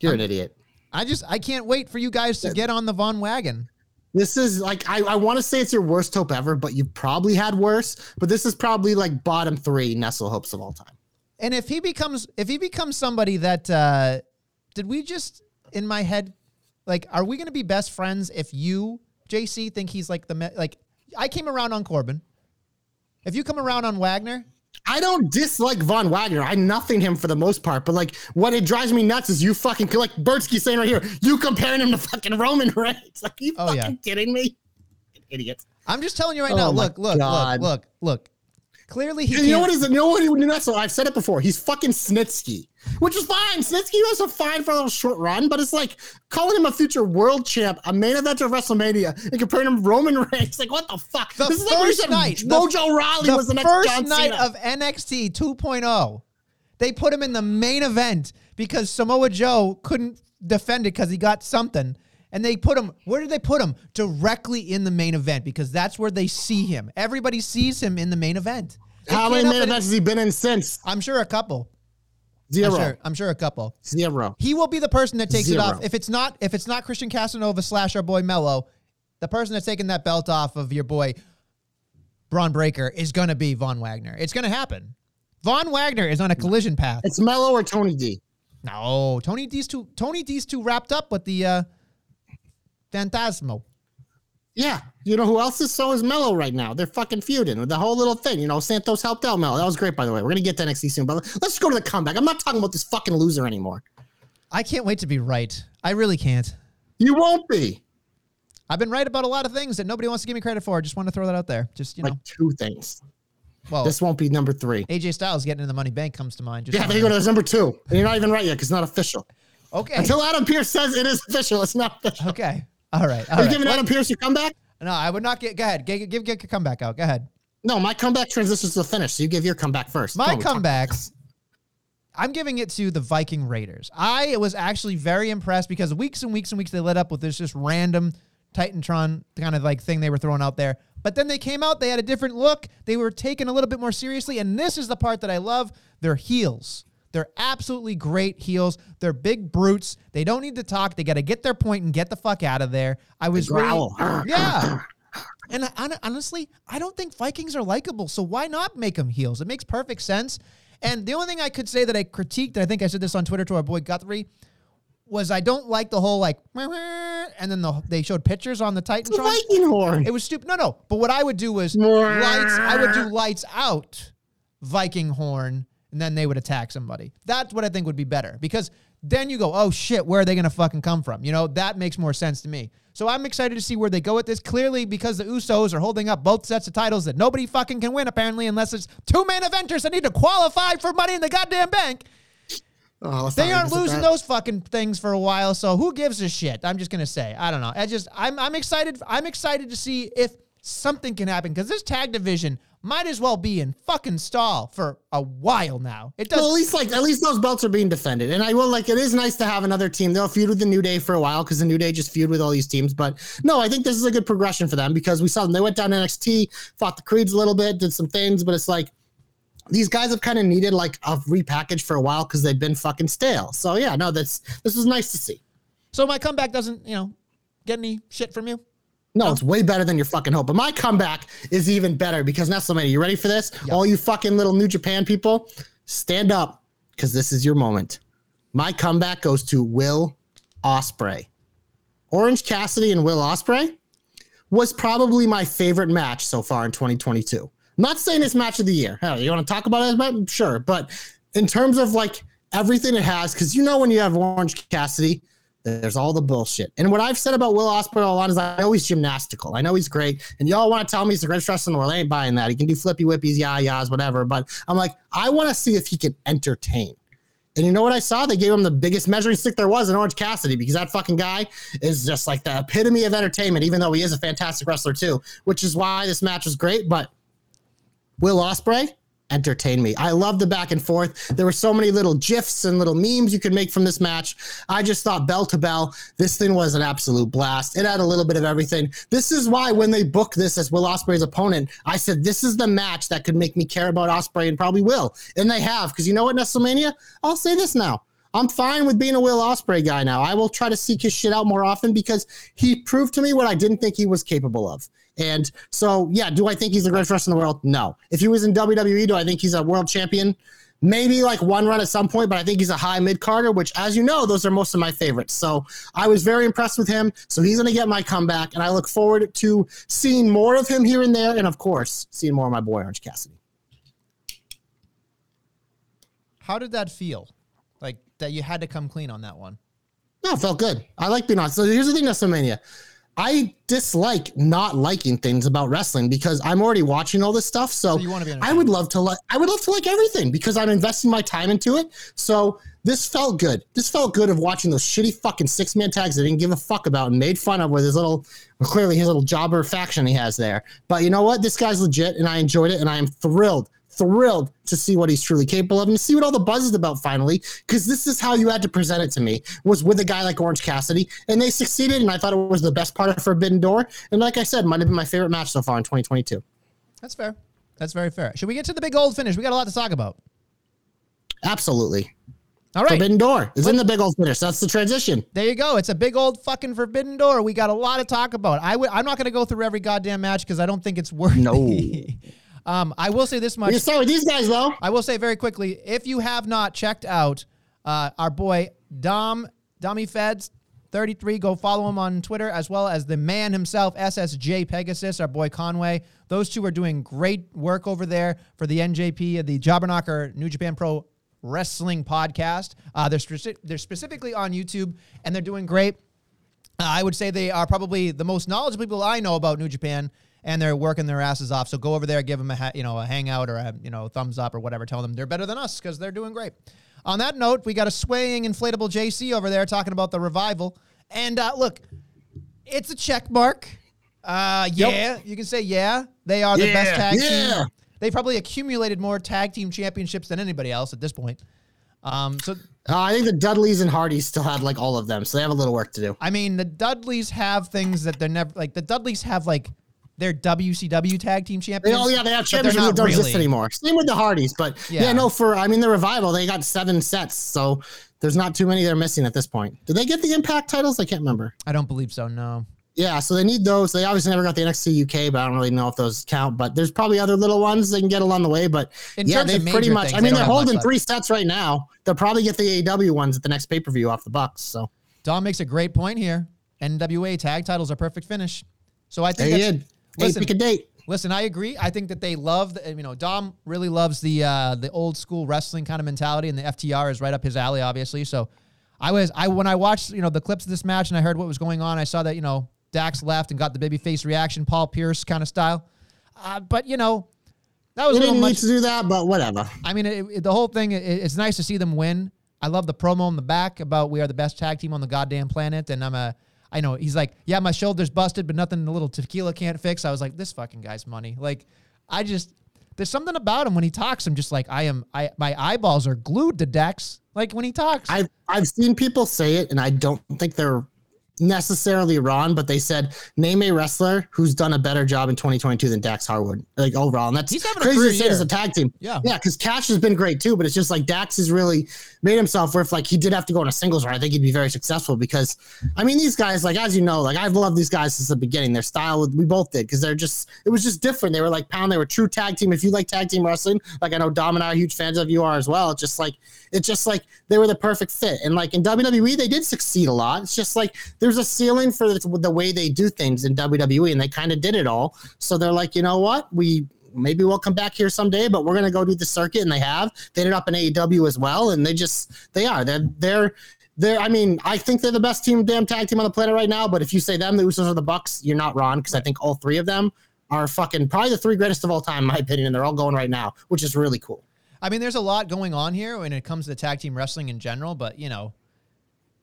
You're an idiot. I just I can't wait for you guys to get on the Von wagon. This is like I, I want to say it's your worst hope ever, but you've probably had worse. But this is probably like bottom three Nestle hopes of all time. And if he becomes if he becomes somebody that uh did we just in my head like are we to be best friends if you JC think he's like the like I came around on Corbin. If you come around on Wagner, I don't dislike Von Wagner. I nothing him for the most part, but like what it drives me nuts is you fucking like Bertsky saying right here, you comparing him to fucking Roman Reigns. <laughs> Like you Oh, fucking yeah. kidding me? Idiot. I'm just telling you right Oh now. Look, look, God. look, look, look. Clearly he You know can't- what is it? You know what he do next? So I've said it before. He's fucking Snitsky, which is fine. Snitsky was a fine for a little short run, but it's like calling him a future world champ, a main event of WrestleMania, and comparing him to Roman Reigns. Like what the fuck? The this is like first night, Mojo Rawley the was the next first John night Cena. of NXT 2.0. They put him in the main event because Samoa Joe couldn't defend it because he got something. And they put him, where did they put him? Directly in the main event because that's where they see him. Everybody sees him in the main event. They How many main events has he been in since? I'm sure a couple. Zero. I'm sure, I'm sure a couple. Zero. He will be the person that takes Zero. it off. If it's not, if it's not Christian Casanova slash our boy Mello, the person that's taking that belt off of your boy Bron Breakker is gonna be Von Wagner. It's gonna happen. Von Wagner is on a collision path. It's Mello or Tony D. No, Tony D's too Tony D's too wrapped up with the uh Phantasmo. Yeah. You know who else is so is Mello right now? They're fucking feuding with the whole little thing. You know, Santos helped out Mello. That was great, by the way. We're gonna get to NXT soon, but let's go to the comeback. I'm not talking about this fucking loser anymore. I can't wait to be right. I really can't. You won't be. I've been right about a lot of things that nobody wants to give me credit for. I just want to throw that out there. Just you know, Like two things. well, This won't be number three. AJ Styles getting in the Money Bank comes to mind. Just Yeah, there you go. To that's number two. And you're not even right yet because it's not official. Okay. Until Adam Pearce says it is official, it's not official. okay. All right. All Are you right. giving Adam Pearce your comeback? No, I would not get. Go ahead. Give, give, give a comeback out. Go ahead. No, my comeback transitions to the finish. So you give your comeback first. My Come on, we talk- comebacks. I'm giving it to the Viking Raiders. I was actually very impressed because weeks and weeks and weeks they led up with this just random Titantron kind of like thing they were throwing out there. But then they came out, they had a different look. They were taken a little bit more seriously. And this is the part that I love. They're heels. They're absolutely great heels. They're big brutes. They don't need to talk. They got to get their point and get the fuck out of there. I was really, <laughs> yeah. And I- hon- honestly, I don't think Vikings are likable. So why not make them heels? It makes perfect sense. And the only thing I could say that I critiqued, and I think I said this on Twitter to our boy Guthrie, was I don't like the whole like, and then the, they showed pictures on the The Titantron. Viking horn. It was stupid. No, no. But what I would do was lights. I would do lights out, Viking horn, and then they would attack somebody. That's what I think would be better because then you go, oh shit, where are they gonna fucking come from? You know that makes more sense to me. So I'm excited to see where they go with this. Clearly, because the Usos are holding up both sets of titles that nobody fucking can win apparently, unless it's two main eventers that need to qualify for Money in the goddamn bank. Oh, They aren't losing those fucking things for a while, so who gives a shit? I'm just gonna say. I don't know. I just I'm I'm excited. I'm excited to see if something can happen because this tag division might as well be in fucking stall for a while now. It does. Well, at least like at least those belts are being defended, and I will like it is nice to have another team. They'll feud with the New Day for a while because the New Day just feud with all these teams. But no, I think this is a good progression for them because we saw them. They went down NXT, fought the Creeds a little bit, did some things, but it's like these guys have kind of needed like a repackage for a while because they've been fucking stale. So yeah, no, that's this was nice to see. so my comeback doesn't, you know, get any shit from you. No, it's way better than your fucking hope. But my comeback is even better because Nestlemania, you ready for this? All you fucking little New Japan people, stand up because this is your moment. My comeback goes to Will Ospreay. Orange Cassidy and Will Ospreay was probably my favorite match so far in 2022. I'm not saying it's match of the year. Hell, you want to talk about it? Sure, but in terms of like everything it has, because you know when you have Orange Cassidy, there's all the bullshit. And what I've said about Will Ospreay a lot is I know he's gymnastical. I know he's great. And y'all want to tell me he's the greatest wrestler in the world. I ain't buying that. He can do flippy whippies, yah yahs, whatever. But I'm like, I want to see if he can entertain. And you know what I saw? They gave him the biggest measuring stick there was in Orange Cassidy because that fucking guy is just like the epitome of entertainment, even though he is a fantastic wrestler too, which is why this match was great. But Will Ospreay, entertain me. I love the back and forth. There were so many little gifs and little memes you could make from this match. I just thought bell to bell, this thing was an absolute blast. It had a little bit of everything. This is why when they booked this as Will Ospreay's opponent, I said this is the match that could make me care about Ospreay and probably will. And they have because you know what, WrestleMania? I'll say this now. I'm fine with being a Will Ospreay guy now. I will try to seek his shit out more often because he proved to me what I didn't think he was capable of. And so, yeah, do I think he's the greatest wrestler in the world? No. If he was in WWE, do I think he's a world champion? Maybe like one run at some point, but I think he's a high mid carder, which, as you know, those are most of my favorites. So I was very impressed with him. So he's going to get my comeback, and I look forward to seeing more of him here and there, and of course, seeing more of my boy Orange Cassidy. How did that feel? Like that you had to come clean on that one. No, it felt good. I like being on. So here's the thing, WrestleMania. I dislike not liking things about wrestling because I'm already watching all this stuff. So, So you wanna be I would love to like I would love to like everything because I'm investing my time into it. So this felt good. This felt good of watching those shitty fucking six man tags I didn't give a fuck about and made fun of with his little clearly his little jobber faction he has there. But you know what? This guy's legit and I enjoyed it and I am thrilled thrilled to see what he's truly capable of and to see what all the buzz is about finally because this is how you had to present it to me was with a guy like orange cassidy and they succeeded and i thought it was the best part of forbidden door and like i said might have been my favorite match so far in 2022 That's fair. That's very fair. Should we get to the big old finish? We got a lot to talk about. absolutely All right. forbidden door is in the big old finish that's the transition There you go. It's a big old fucking forbidden door. We got a lot to talk about. I w- I'm not going to go through every goddamn match because I don't think it's worth No. <laughs> um, I will say this much. can start with these guys though I will say very quickly, if you have not checked out uh, our boy Dom Dummy Feds 33, go follow him on Twitter as well as the man himself, SSJ Pegasus, our boy Conway. Those two are doing great work over there for the NJP, the Jobberknocker New Japan Pro Wrestling Podcast. Uh, they're, speci- they're specifically on YouTube and they're doing great. Uh, I would say they are probably the most knowledgeable people I know about New Japan, and they're working their asses off. So go over there, give them a ha- you know a hangout or a you know thumbs up or whatever. Tell them they're better than us because they're doing great. On that note, we got a swaying inflatable JC over there talking about the revival, and uh, look, it's a check mark. Uh, yeah, you can say yeah. They are the best tag yeah. team. They probably accumulated more tag team championships than anybody else at this point. Um, so uh, i think the dudleys and hardys still had like all of them so they have a little work to do I mean, the Dudleys have things that they're never like. The Dudleys have like their WCW tag team They, champions. oh yeah, they have they're championships that don't exist anymore. Same with the Hardys, but yeah. Yeah. no. For I mean, the revival they got seven sets, so there's not too many they're missing at this point. Did they get the Impact titles? I can't remember. I don't believe so. No. Yeah, so they need those. They obviously never got the NXT UK, but I don't really know if those count. But there's probably other little ones they can get along the way. But In yeah, they pretty much. things, I mean, they're much holding three sets right now. They'll probably get the AEW ones at the next pay per view off the Bucks. So Dom makes a great point here. NWA tag titles are perfect finish. So I think they that's, did. Hey, listen, pick a date. Listen, I agree. I think that they love, the, you know, Dom really loves the uh, the old school wrestling kind of mentality, and the FTR is right up his alley, obviously. So, I was I when I watched you know the clips of this match and I heard what was going on, I saw that you know Dax left and got the babyface reaction, Paul Pierce kind of style. Uh, but you know, that was They didn't need to do that, but whatever. I mean, it, it- the whole thing. It, it's nice to see them win. I love the promo in the back about we are the best tag team on the goddamn planet, and I'm a. I know he's like, yeah, my shoulder's busted, but nothing the little tequila can't fix. I was like, this fucking guy's money. Like, I just there's something about him when he talks. I'm just like, I am. I my eyeballs are glued to Dax. Like when he talks. I've I've seen people say it, and I don't think they're necessarily wrong, but they said name a wrestler who's done a better job in 2022 than Dax Harwood, like overall, and that's He's having a crazy career to say year. as a tag team. Yeah. yeah, because Cash has been great too, but it's just like Dax has really made himself worth, like he did have to go in a singles run, I think he'd be very successful because I mean these guys, like as you know, like I've loved these guys since the beginning. Their style, we both did because they're just it was just different. They were like pound, they were true tag team. If you like tag team wrestling, like I know Dom and I are huge fans of you are as well. It's just like it's just like they were the perfect fit. And like in WWE, they did succeed a lot. It's just like there's a ceiling for the, way they do things in WWE, and they kind of did it all. So they're like, you know what, we maybe we'll come back here someday, but we're gonna go do the circuit, and they have. They ended up in AEW as well, and they just they are they're they're. They're, I mean, I think they're the best team, damn tag team on the planet right now. But if you say them, the Usos or the Bucks, you're not wrong because I think all three of them are fucking probably the three greatest of all time, in my opinion, and they're all going right now, which is really cool. I mean, there's a lot going on here when it comes to tag team wrestling in general, but you know,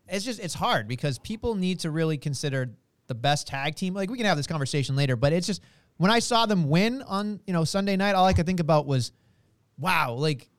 it's just it's hard because people need to really consider the best tag team. Like we can have this conversation later, but it's just when I saw them win on you know Sunday night, all I could think about was wow, like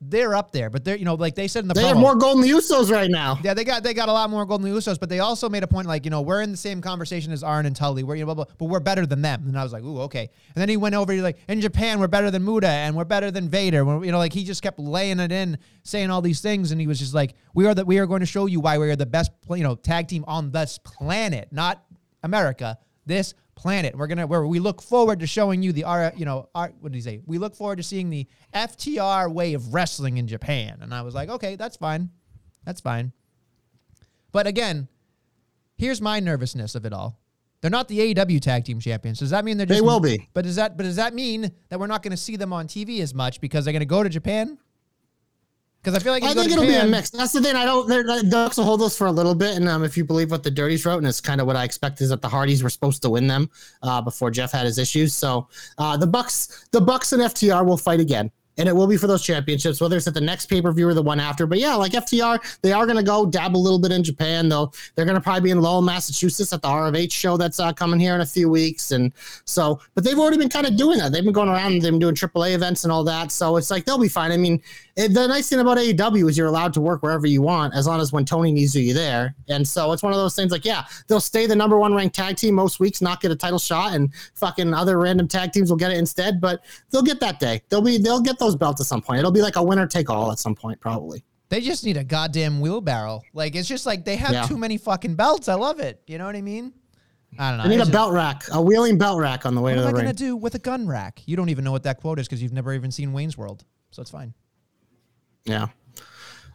they're up there. But they're you know like they said in the They promo, have more golden Usos right now. Yeah, they got they got a lot more golden Usos, but they also made a point like you know we're in the same conversation as Arn and Tully, we're you know blah, blah, but we're better than them. And I was like, ooh, okay. And then he went over, he's like, in Japan we're better than Muda and we're better than Vader. We're, you know, like he just kept laying it in, saying all these things, and he was just like, we are that we are going to show you why we are the best you know tag team on this planet, not America, this planet. We're gonna where we look forward to showing you the our you know our what did he say? We look forward to seeing the FTR way of wrestling in Japan. And I was like, okay, that's fine, that's fine. But again, here's my nervousness of it all. They're not the AEW tag team champions. Does that mean they're just They will be. But does that but does that mean that we're not going to see them on TV as much because they're going to go to Japan? Because I feel like I think it'll be a mix. That's the thing. I don't. The Bucks will hold those for a little bit, and um, if you believe what the Dirties wrote, and it's kind of what I expect is that the Hardys were supposed to win them uh, before Jeff had his issues. So uh, the Bucks, the Bucks and FTR will fight again. And it will be for those championships, whether it's at the next pay per view or the one after. But yeah, like FTR, they are going to go dab a little bit in Japan. Though they're going to probably be in Lowell, Massachusetts, at the ROH show that's uh, coming here in a few weeks. And so, but they've already been kind of doing that. They've been going around, they've been doing AAA events and all that. So it's like they'll be fine. I mean, it, the nice thing about AEW is you're allowed to work wherever you want as long as when Tony needs you, you're there. And so it's one of those things like, yeah, they'll stay the number one ranked tag team most weeks, not get a title shot, and fucking other random tag teams will get it instead. But they'll get that day. They'll be they'll get those belts at some point. It'll be like a winner take all at some point, probably. They just need a goddamn wheelbarrow. Like it's just like they have Yeah. too many fucking belts. I love it. You know what I mean? I don't know. They need a belt rack, a wheeling belt rack on the way What to am I the gonna do with a gun rack? You don't even know what that quote is because you've never even seen Wayne's World, so it's fine. Yeah.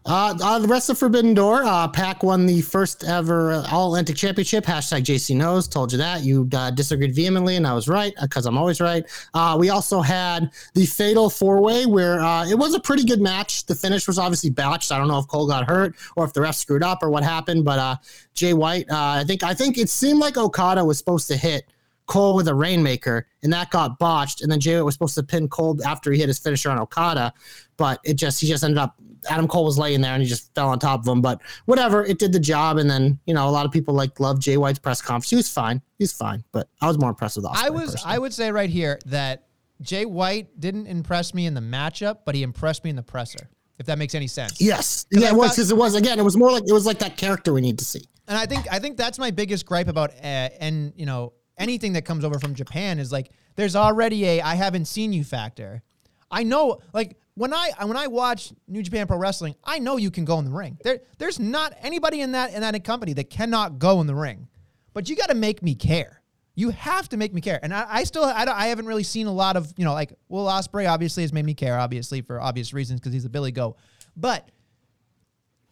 Uh, uh, the rest of Forbidden Door, uh, Pac won the first ever uh, All Atlantic Championship. Hashtag JC knows. Told you that. You uh, disagreed vehemently, and I was right because I'm always right. Uh, we also had the Fatal Four Way, where uh, it was a pretty good match. The finish was obviously botched. I don't know if Cole got hurt or if the ref screwed up or what happened, but uh, Jay White, uh, I think I think it seemed like Okada was supposed to hit Cole with a rainmaker, and that got botched. And then Jay White was supposed to pin Cole after he hit his finisher on Okada, but it just he just ended up. Adam Cole was laying there and he just fell on top of him. But whatever, it did the job. And then you know a lot of people like love Jay White's press conference. He was fine. He's fine. But I was more impressed with Ospreay. I was personally. I would say right here that Jay White didn't impress me in the matchup, but he impressed me in the presser. If that makes any sense. Yes. yeah, I it was because it was again. It was more like it was like that character we need to see. And I think I think that's my biggest gripe about uh, and you know anything that comes over from Japan is like there's already a I haven't seen you factor. I know like when I when I watch New Japan Pro Wrestling, I know you can go in the ring. There there's not anybody in that in that company that cannot go in the ring. But you got to make me care. You have to make me care. And I, I still I, don't, I haven't really seen a lot of, you know, like Will Ospreay obviously has made me care obviously for obvious reasons because he's a Billy Go. But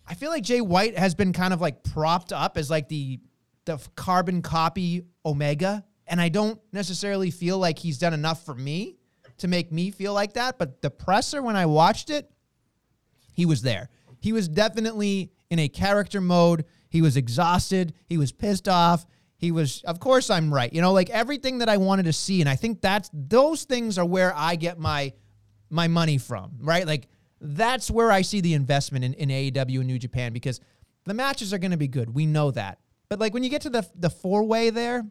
I feel like Jay White has been kind of like propped up as like the the carbon copy Omega, and I don't necessarily feel like he's done enough for me to make me feel like that. But the presser, when I watched it, he was there. He was definitely in a character mode. He was exhausted. He was pissed off. He was, of course, I'm right. You know, like everything that I wanted to see, and I think that's those things are where I get my my money from, right? Like that's where I see the investment in, in AEW and New Japan because the matches are going to be good. We know that, but like when you get to the the four way there,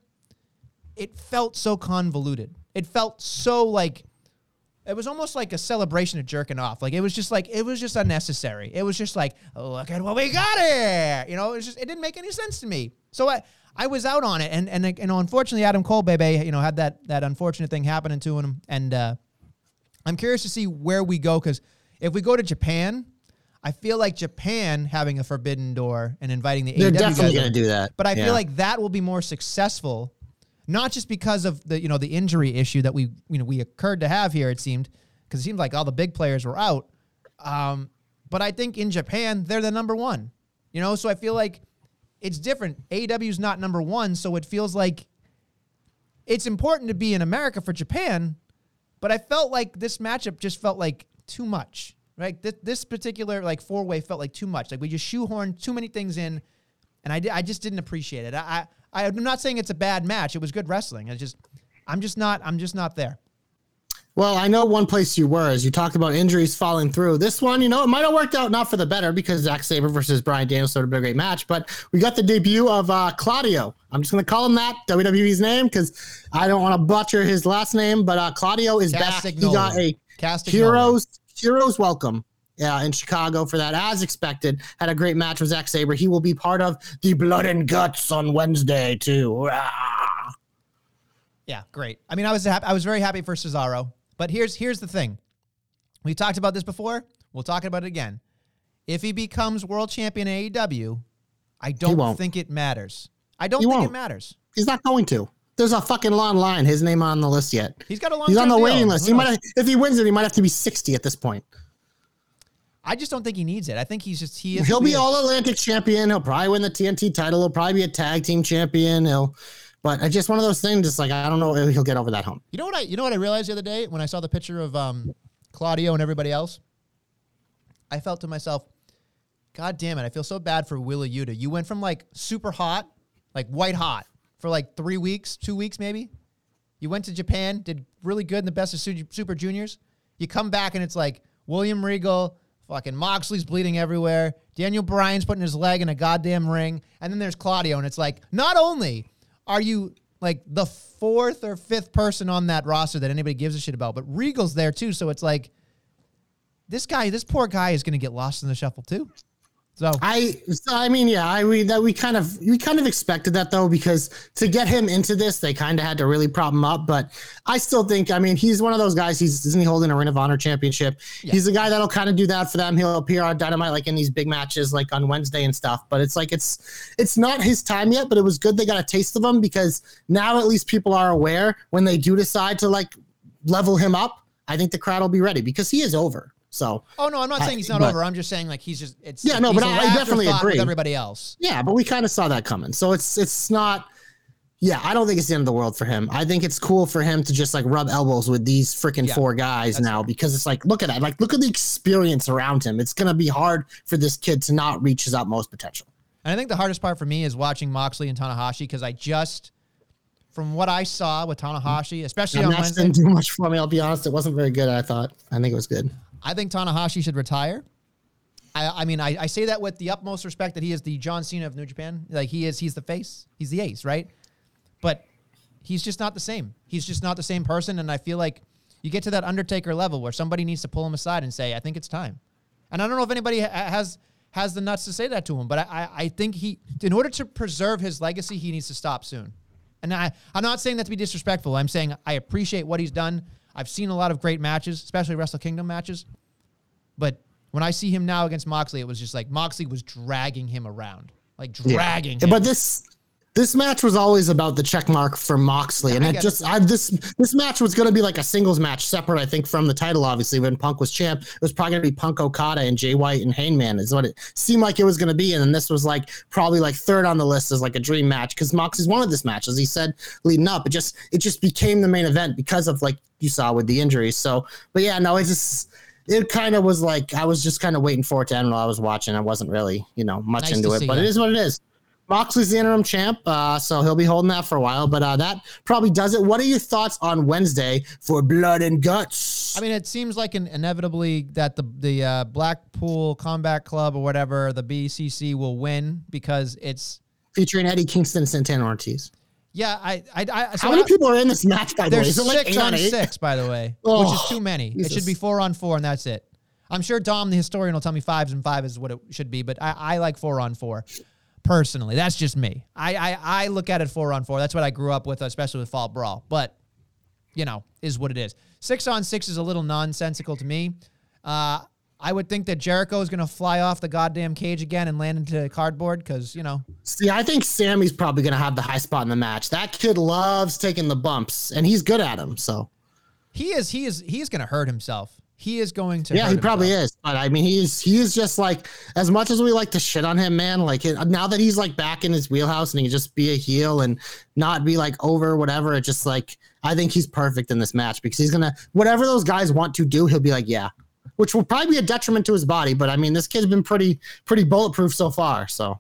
it felt so convoluted. It felt so like it was almost like a celebration of jerking off. Like it was just like it was just unnecessary. It was just like, look at what we got here. You know, it was just it didn't make any sense to me. So I I was out on it, and and you know, unfortunately, Adam Cole, baby, you know, had that that unfortunate thing happening to him, and uh, I'm curious to see where we go because if we go to Japan, I feel like Japan having a forbidden door and inviting the They're AEW definitely going to do that. but I Yeah. feel like that will be more successful, not just because of the you know the injury issue that we you know we occurred to have here. It seemed because it seemed like all the big players were out. Um, but I think in Japan they're the number one. You know, so I feel like it's different. AEW is not number one, so it feels like it's important to be in America for Japan. But I felt like this matchup just felt like too much. Right, this, this particular like four way felt like too much. Like we just shoehorned too many things in and I, I just didn't appreciate it. I, I I'm not saying it's a bad match. It was good wrestling. I just I'm just not I'm just not there. Well, I know one place you were, as you talked about injuries falling through. This one, you know, it might have worked out not for the better because Zack Sabre versus Bryan Danielson would have been a great match, but we got the debut of uh, Claudio. I'm just going to call him that, WWE's name, because I don't want to butcher his last name, but uh, Claudio is back. He got a Nolan. heroes, heroes welcome. Yeah, in Chicago for that, as expected. Had a great match with Zack Sabre. He will be part of the Blood and Guts on Wednesday too. Yeah, great. I mean, I was happy, I was very happy for Cesaro. But here's here's the thing. We talked about this before. We'll talk about it again. If he becomes world champion AEW, I don't think it matters. I don't He think it won't. matters. He's not going to. There's a fucking long line. His name on the list yet. He's got a long line. He's on the deal. waiting list. He might have, if he wins it, he might have to be 60 at this point. I just don't think he needs it. I think he's just he is He'll be all Atlantic champion. He'll probably win the TNT title. He'll probably be a tag team champion. He'll, but it's just one of those things. Just like I don't know if he'll get over that hump. You know what I you know what I realized the other day when I saw the picture of um, Claudio and everybody else? I felt to myself, God damn it, I feel so bad for Wheeler Yuta. You went from like super hot, like white hot, for like three weeks, two weeks maybe. You went to Japan, did really good in the best of Super Juniors. You come back and it's like William Regal, fucking Moxley's bleeding everywhere. Daniel Bryan's putting his leg in a goddamn ring. And then there's Claudio, and it's like, not only are you like the fourth or fifth person on that roster that anybody gives a shit about, but Regal's there too. So it's like, this guy, this poor guy is going to get lost in the shuffle too. So I, so, I mean, yeah, I we that we kind of we kind of expected that though because to get him into this, they kind of had to really prop him up. But I still think, I mean, he's one of those guys. He's isn't he holding a Ring of Honor championship? He's a guy that'll kind of do that for them. He'll appear on Dynamite like in these big matches, like on Wednesday and stuff. But it's like it's it's not his time yet. But it was good they got a taste of him because now at least people are aware when they do decide to like level him up. I think the crowd will be ready because he is over. So Oh no, I'm not saying he's not but- over. I'm just saying like he's just it's Yeah, no, but I definitely afterthought with agree. everybody else. Yeah, but we kind of saw that coming. So it's it's not. Yeah, I don't think it's the end of the world for him. I think it's cool for him to just like rub elbows with these freaking Yeah, four guys now because it's like, look at that. Like, look at the experience around him. It's gonna be hard for this kid to not reach his utmost potential. And I think the hardest part for me is watching Moxley and Tanahashi because I just, from what I saw with Tanahashi, especially That on Wednesday, didn't do much for me. I'll be honest. It wasn't very good. I thought. I think it was good. I think Tanahashi should retire. I, I mean, I, I say that with the utmost respect that he is the John Cena of New Japan. Like he is, he's the face, he's the ace, right? But he's just not the same. He's just not the same person. And I feel like you get to that Undertaker level where somebody needs to pull him aside and say, "I think it's time." And I don't know if anybody ha- has has the nuts to say that to him, but I, I, I think he, in order to preserve his legacy, he needs to stop soon. And I, I'm not saying that to be disrespectful. I'm saying I appreciate what he's done. I've seen a lot of great matches, especially Wrestle Kingdom matches. But when I see him now against Moxley, it was just like Moxley was dragging him around, like dragging him. But this this match was always about the check mark for Moxley, and I just I, this this match was going to be like a singles match, separate, I think, from the title. Obviously, when Punk was champ, it was probably going to be Punk Okada and Jay White and Hangman is what it seemed like it was going to be, and then this was like probably like third on the list as like a dream match because Moxley's wanted this match, as he said leading up. It just it just became the main event because of like you saw with the injuries. So, but yeah, no, it just. It kind of was like I was just kind of waiting for it to end while I was watching. I wasn't really, you know, much Nice into it, but it is what it is. Moxley's the interim champ, uh, so he'll be holding that for a while. But uh, that probably does it. What are your thoughts on Wednesday for Blood and Guts? I mean, it seems like an, inevitably that the the uh, Blackpool Combat Club or whatever the BCC will win because it's featuring Eddie Kingston and Santana Ortiz. yeah. I I, I so How many I- people are in this match? By the way, There's like six on eight? six, by the way, <laughs> Oh, which is too many. It should be four on four, and that's it. I'm sure Dom, the historian, will tell me fives and five is what it should be, but I, I like four on four. Personally, that's just me. I, I I look at it four on four. That's what I grew up with, especially with Fall Brawl. But you know, is what it is. Six on six is a little nonsensical to me. Uh, I would think that Jericho is going to fly off the goddamn cage again and land into cardboard because you know See, I think Sammy's probably going to have the high spot in the match. That kid loves taking the bumps, and he's good at them. So he is he is he is going to hurt himself. He is going to. yeah, he probably himself. is. But I mean, he's he is just like as much as we like to shit on him, man. Like it, now that he's like back in his wheelhouse and he can just be a heel and not be like over whatever. It just like I think he's perfect in this match because he's gonna whatever those guys want to do, he'll be like yeah, which will probably be a detriment to his body. But I mean, this kid's been pretty pretty bulletproof so far. So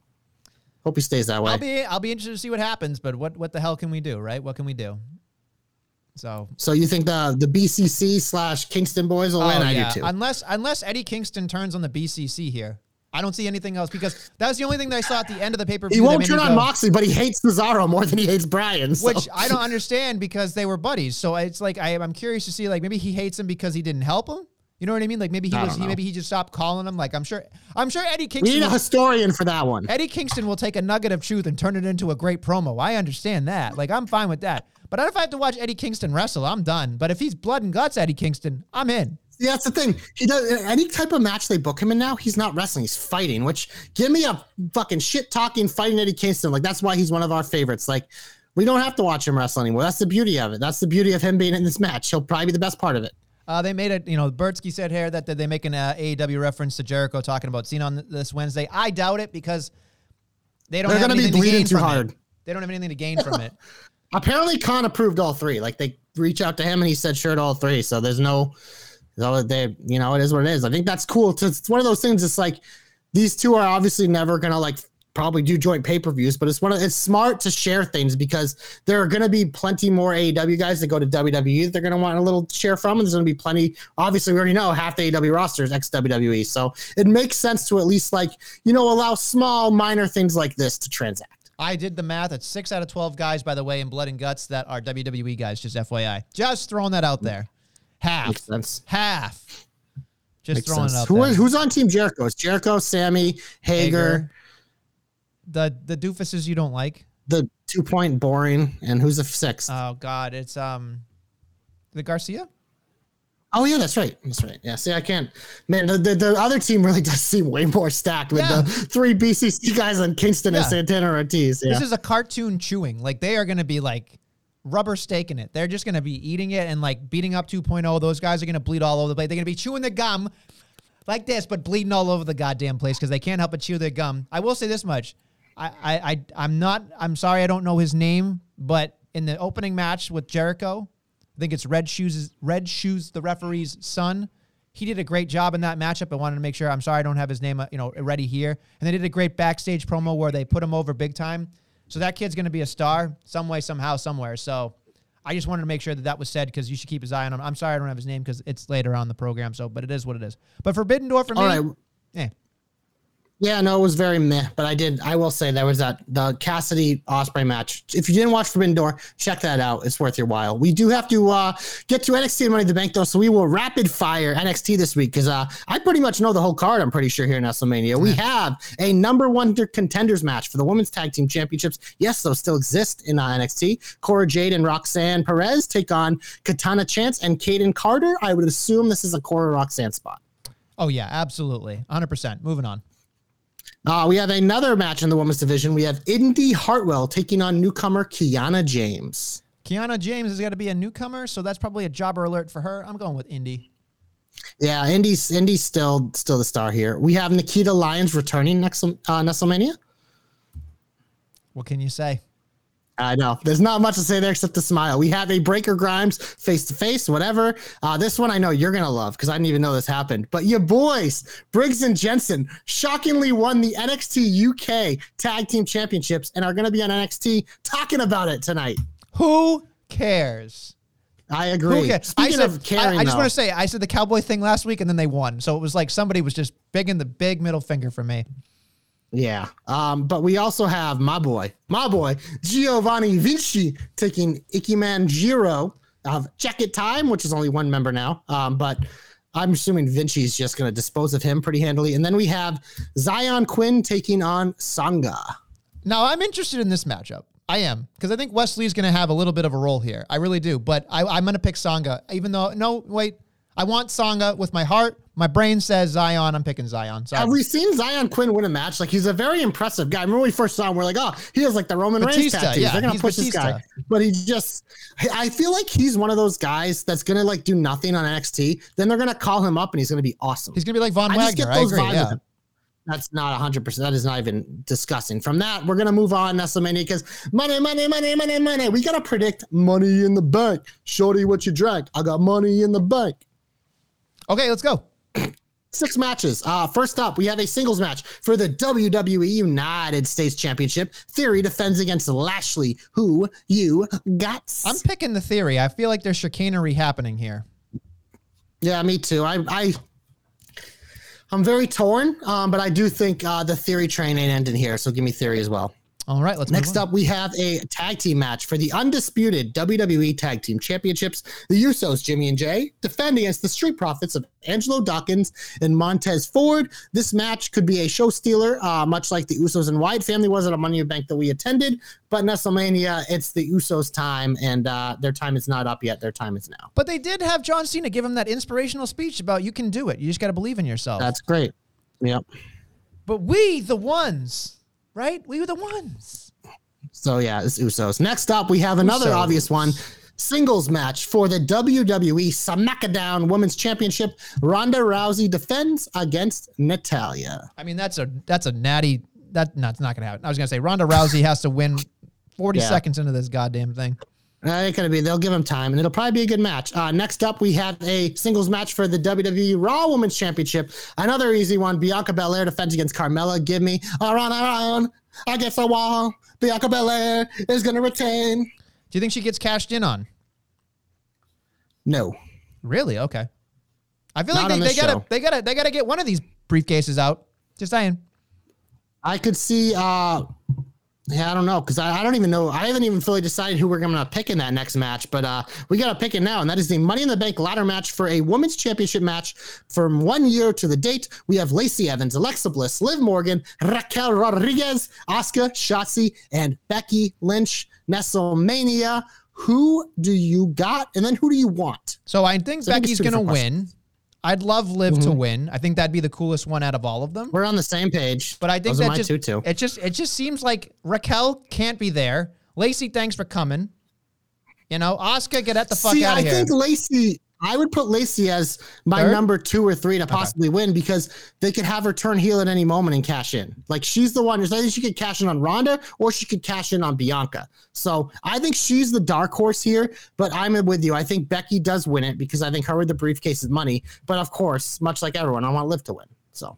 hope he stays that way. I'll be I'll be interested to see what happens, but what what the hell can we do, right? What can we do? So so you think the the BCC slash Kingston boys will win? Oh, I yeah. do too. Unless unless Eddie Kingston turns on the BCC here, I don't see anything else because that was the only thing that I saw at the end of the paper. He won't turn on Moxley, but he hates Cesaro more than he hates Brian. so- which I don't <laughs> understand because they were buddies. So it's like I, I'm curious to see like maybe he hates him because he didn't help him. You know what I mean? Like maybe he I was he maybe he just stopped calling him. Like I'm sure I'm sure Eddie Kingston. we need a historian for that one. Eddie Kingston will take a nugget of truth and turn it into a great promo. I understand that. Like I'm fine with that. But if I have to watch Eddie Kingston wrestle, I'm done. But if he's blood and guts Eddie Kingston, I'm in. Yeah, that's the thing. He does any type of match they book him in now. He's not wrestling. He's fighting. Which give me a fucking shit talking fighting Eddie Kingston. Like that's why he's one of our favorites. Like we don't have to watch him wrestle anymore. That's the beauty of it. That's the beauty of him being in this match. He'll probably be the best part of it. Uh, they made it, you know, Bertsky said here that, that they make an uh, AEW reference to Jericho talking about Cena on this Wednesday. I doubt it because they don't They're have gonna be to bleeding too from it. hard. They don't have anything to gain from it. <laughs> Apparently, Khan approved all three. Like they reach out to him and he said sure to all three. So there's no, no, they, you know, it is what it is. I think that's cool. It's, it's one of those things. It's like these two are obviously never gonna like probably do joint pay per views, but it's one of it's smart to share things because there are gonna be plenty more AEW guys that go to WWE that they're gonna want a little share from, and there's gonna be plenty. Obviously, we already know half the AEW roster is ex WWE, so it makes sense to at least like you know allow small minor things like this to transact. I did the math. It's six out of 12 guys, by the way, in Blood and Guts that are WWE guys, just FYI. Just throwing that out there. Half. Makes sense. Half. Just Makes throwing sense. it out Who there. is- who's on Team Jericho? It's Jericho, Sammy, Hager, The the doofuses you don't like. the two point boring, and who's the sixth? Oh God, it's um the Garcia? Oh yeah, that's right. That's right. Yeah. See, I can't. Man, the, the, the other team really <laughs> does seem way more stacked with Yeah. the three BCC guys on Kingston and Santana Ortiz. Yeah. This is a cartoon chewing. Like they are gonna be like rubber staking it. They're just gonna be eating it and like beating up 2.0. Those guys are gonna bleed all over the place. They're gonna be chewing the gum like this, but bleeding all over the goddamn place because they can't help but chew their gum. I will say this much. I, I, I I'm not I'm sorry I don't know his name, but in the opening match with Jericho, I think it's Red Shoes Red Shoes, the referee's son. He did a great job in that matchup. I wanted to make sure. I'm sorry I don't have his name, uh, you know, ready here. And they did a great backstage promo where they put him over big time. So that kid's going to be a star some way, somehow, somewhere. So I just wanted to make sure that that was said because you should keep his eye on him. I'm sorry I don't have his name because it's later on the program. So, but it is what it is. But Forbidden Door for me, All right. eh, Yeah, no, it was very meh, but I did. I will say there was that the Cassidy Ospreay match. If you didn't watch Forbidden Door, check that out. It's worth your while. We do have to uh, get to NXT and Money in the Bank though, so we will rapid fire NXT this week because uh, I pretty much know the whole card. I'm pretty sure here in WrestleMania we have a number one contenders match for the women's tag team championships. Yes, those still exist in uh, NXT. Cora Jade and Roxanne Perez take on Katana Chance and Kayden Carter. I would assume this is a Cora Roxanne spot. oh yeah, absolutely, 100. percent Moving on. Uh, we have another match in the women's division. We have Indi Hartwell taking on newcomer Kiana James. Kiana James has got to be a newcomer, so that's probably a jobber alert for her. I'm going with Indy. Yeah, Indy's Indy's still still the star here. We have Nikita Lyons returning next uh, WrestleMania. What can you say? I know. There's not much to say there except to smile. We have a Breakker Grimes face to face, whatever. Uh, this one I know you're gonna love because I didn't even know this happened. But your boys, Briggs and Jensen, shockingly won the NXT UK Tag Team Championships and are gonna be on NXT talking about it tonight. Who cares? I agree. Who cares? Speaking I, said, of caring, I, I just want to say, I said the Cowboy thing last week, and then they won. So it was like somebody was just big in the big middle finger for me. Yeah. Um, but we also have my boy, my boy, Giovanni Vinci taking Ikemen Jiro of Check It Time, which is only one member now. Um, but I'm assuming Vinci's just going to dispose of him pretty handily. And then we have Xyon Quinn taking on Sanga. Now I'm interested in this matchup. I am because I think Wesley's going to have a little bit of a role here. I really do. But I, I'm going to pick Sanga, even though no, wait, I want Sanga with my heart. My brain says Xyon. I'm picking Xyon. So Have we seen Xyon Quinn win a match? Like he's a very impressive guy. I remember when we first saw him, we're like, oh, he has like the Roman Reigns Batista, tattoos. yeah, They're gonna push this guy, but he just. I feel like he's one of those guys that's gonna like do nothing on NXT. Then they're gonna call him up and he's gonna be awesome. he's going to be like Von I just Wagner. get I those agree. vibes. Yeah. That's not 100%. That is not even discussing. From that, we're going to move on, WrestleMania, because money, money, money, money, money. We got to predict money in the bank. Shorty, what you drank? I got money in the bank. Okay, let's go. Six matches. Uh, first up, we have a singles match for the WWE United States Championship. Theory defends against Lashley. Who you got? I'm picking the theory. I feel like there's chicanery happening here. Yeah, me too. I, I, I'm very torn, um, but I do think uh, the theory train ain't ending here. So give me theory as well. All right, let's Next up, we have a tag team match for the undisputed WWE Tag Team Championships. The Usos, Jimmy and Jay, defend against the Street Profits of Angelo Dawkins and Montez Ford. This match could be a show stealer, uh, much like the Usos and Wyatt family was at a Money in Bank that we attended. But WrestleMania, it's the Usos' time, and uh, their time is not up yet. Their time is now. But they did have John Cena give him that inspirational speech about you can do it. You just got to believe in yourself. That's great. Yep. but we, the ones, right? We were the ones. So yeah, it's Usos. Next up, we have another Usos. obvious one. Singles match for the WWE SmackDown Women's Championship. Ronda Rousey defends against Natalya. I mean, that's a that's a natty. That no, it's not gonna happen. I was gonna say Ronda Rousey has to win 40 Yeah. seconds into this goddamn thing. Uh, it could be. They'll give him time, and it'll probably be a good match. Uh, next up, we have a singles match for the WWE Raw Women's Championship. Another easy one. Bianca Belair defends against Carmella. Give me a run around. I guess I won. Bianca Belair is gonna retain. Do you think she gets cashed in on? No. Really? Okay. I feel Not like they, they gotta show. they gotta they gotta get one of these briefcases out. Just saying. I could see. uh Yeah, I don't know because I, I don't even know. I haven't even fully decided who we're going to pick in that next match, but uh we got to pick it now, and that is the Money in the Bank ladder match for a women's championship match from one year to the date. We have Lacey Evans, Alexa Bliss, Liv Morgan, Raquel Rodriguez, Asuka, Shotzi, and Becky Lynch. Nestlemania. Who do you got, and then who do you want? So I think So Becky's gonna win. I'd love Liv to Mhm. win. I think that'd be the coolest one out of all of them. We're on the same page, But I think Those that just too. it just it just seems like Raquel can't be there. Lacey, thanks for coming. You know, Oscar, get at the fuck See, out I of here. think Lacey. I would put Lacey as my Third? number two or three to possibly win because they could have her turn heel at any moment and cash in. Like she's the one. Think she could cash in on Ronda or she could cash in on Bianca. So I think she's the dark horse here. But I'm with you. I think Becky does win it because I think her with the briefcase is money. But of course, much like everyone, I want Liv to win. So,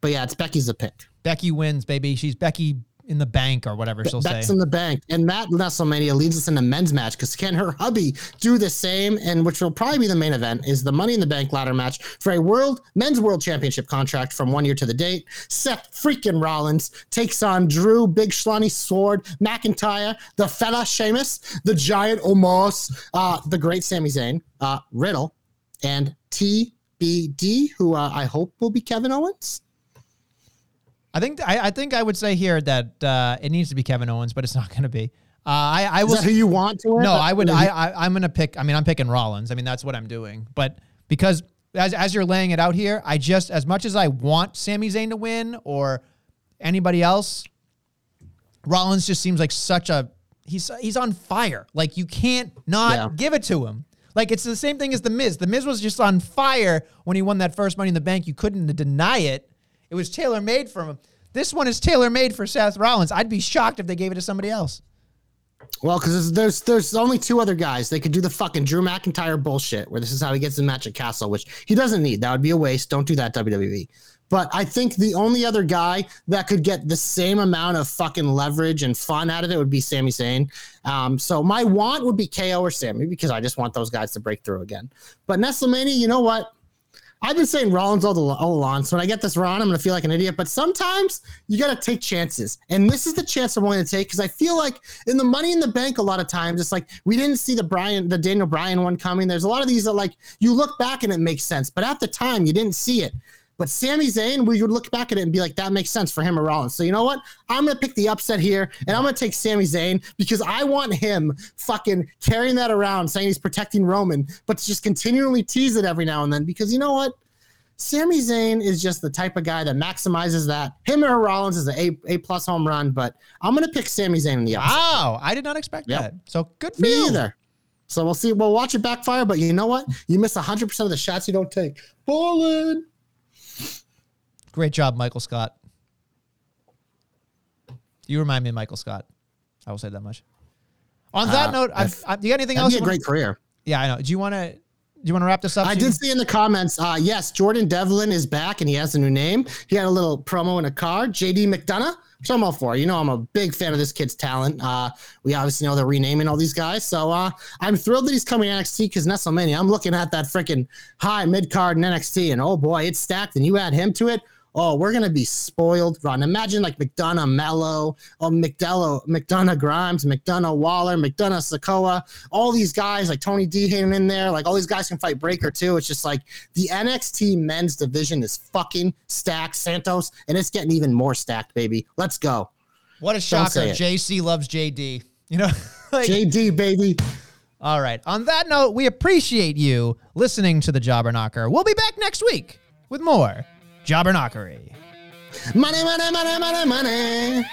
but yeah, it's Becky's a pick. Becky wins, baby. She's Becky in the bank or whatever she'll Bets say. in the bank. And that WrestleMania leads us in into men's match because can her hubby do the same? And which will probably be the main event is the Money in the Bank ladder match for a world men's world championship contract from one year to the date. Seth freaking Rollins takes on Drew, Big Schlonny Sword, McIntyre, the fella Sheamus, the giant Omos, uh, the great Sami Zayn, uh, Riddle, and TBD, who uh, I hope will be Kevin Owens. I think I, I think I would say here that uh, it needs to be Kevin Owens, but it's not going to be. Uh, I I Is will. who you want to win? No, I would. I, I I'm gonna pick. I mean, I'm picking Rollins. I mean, that's what I'm doing. But because as as you're laying it out here, I just as much as I want Sami Zayn to win or anybody else, Rollins just seems like such a he's he's on fire. Like you can't not Yeah. give it to him. Like it's the same thing as the Miz. The Miz was just on fire when he won that first Money in the Bank. You couldn't deny it. It was tailor made for him. This one is tailor made for Seth Rollins. I'd be shocked if they gave it to somebody else. Well, because there's there's only two other guys. They could do the fucking Drew McIntyre bullshit, where this is how he gets the match at Castle, which he doesn't need. That would be a waste. Don't do that, WWE. But I think the only other guy that could get the same amount of fucking leverage and fun out of it would be Sami Zayn. Um, so my want would be KO or Sami because I just want those guys to break through again. But Nestlemania, you know what? I've been saying Rollins all, the, all along. So when I get this wrong, I'm going to feel like an idiot. But sometimes you got to take chances. And this is the chance I'm willing to take because I feel like in the Money in the Bank, a lot of times it's like we didn't see the Brian, the Daniel Bryan one coming. There's a lot of these that like you look back and it makes sense. But at the time, you didn't see it. But Sami Zayn, we would look back at it and be like, that makes sense for him or Rollins. So you know what? I'm gonna pick the upset here, and I'm gonna take Sami Zayn because I want him fucking carrying that around, saying he's protecting Roman, but to just continually tease it every now and then. Because you know what? Sami Zayn is just the type of guy that maximizes that. Him or Rollins is an A A plus home run, but I'm gonna pick Sami Zayn in the upset. Wow, I did not expect Yep. that. So good for Me you. either. So we'll see. We'll watch it backfire, but you know what? You miss 100% of the shots you don't take. Ballin'. Great job, Michael Scott. You remind me of Michael Scott. I will say that much. On that Uh, note, I've, if- I, do you got anything else? be a wanna- great career. yeah, I know. Do you want to? Do you want to wrap this up? I did see in the comments, uh, yes, Jordan Devlin is back and he has a new name. He had a little promo in a card, JD McDonagh, which I'm all for. You know, I'm a big fan of this kid's talent. Uh, we obviously know they're renaming all these guys. So uh, I'm thrilled that he's coming to NXT because WrestleMania, I'm looking at that freaking high mid card in NXT and oh boy, it's stacked. And you add him to it. Oh, we're gonna be spoiled, Ron. Imagine like McDonagh, Mello, oh McDello, McDonagh, Grimes, McDonagh, Waller, McDonagh, Sikoa, all these guys like Tony D Hayden in there, like all these guys can fight Breakker too. It's just like the NXT men's division is fucking stacked, Santos, and it's getting even more stacked, baby. Let's go, What a shocker. JC loves JD. <laughs> You know, <laughs> like, JD, baby. all right. On that note, we appreciate you listening to the Jobber Knocker. We'll be back next week with more Jobber Knockery. Money, money, money, money, money.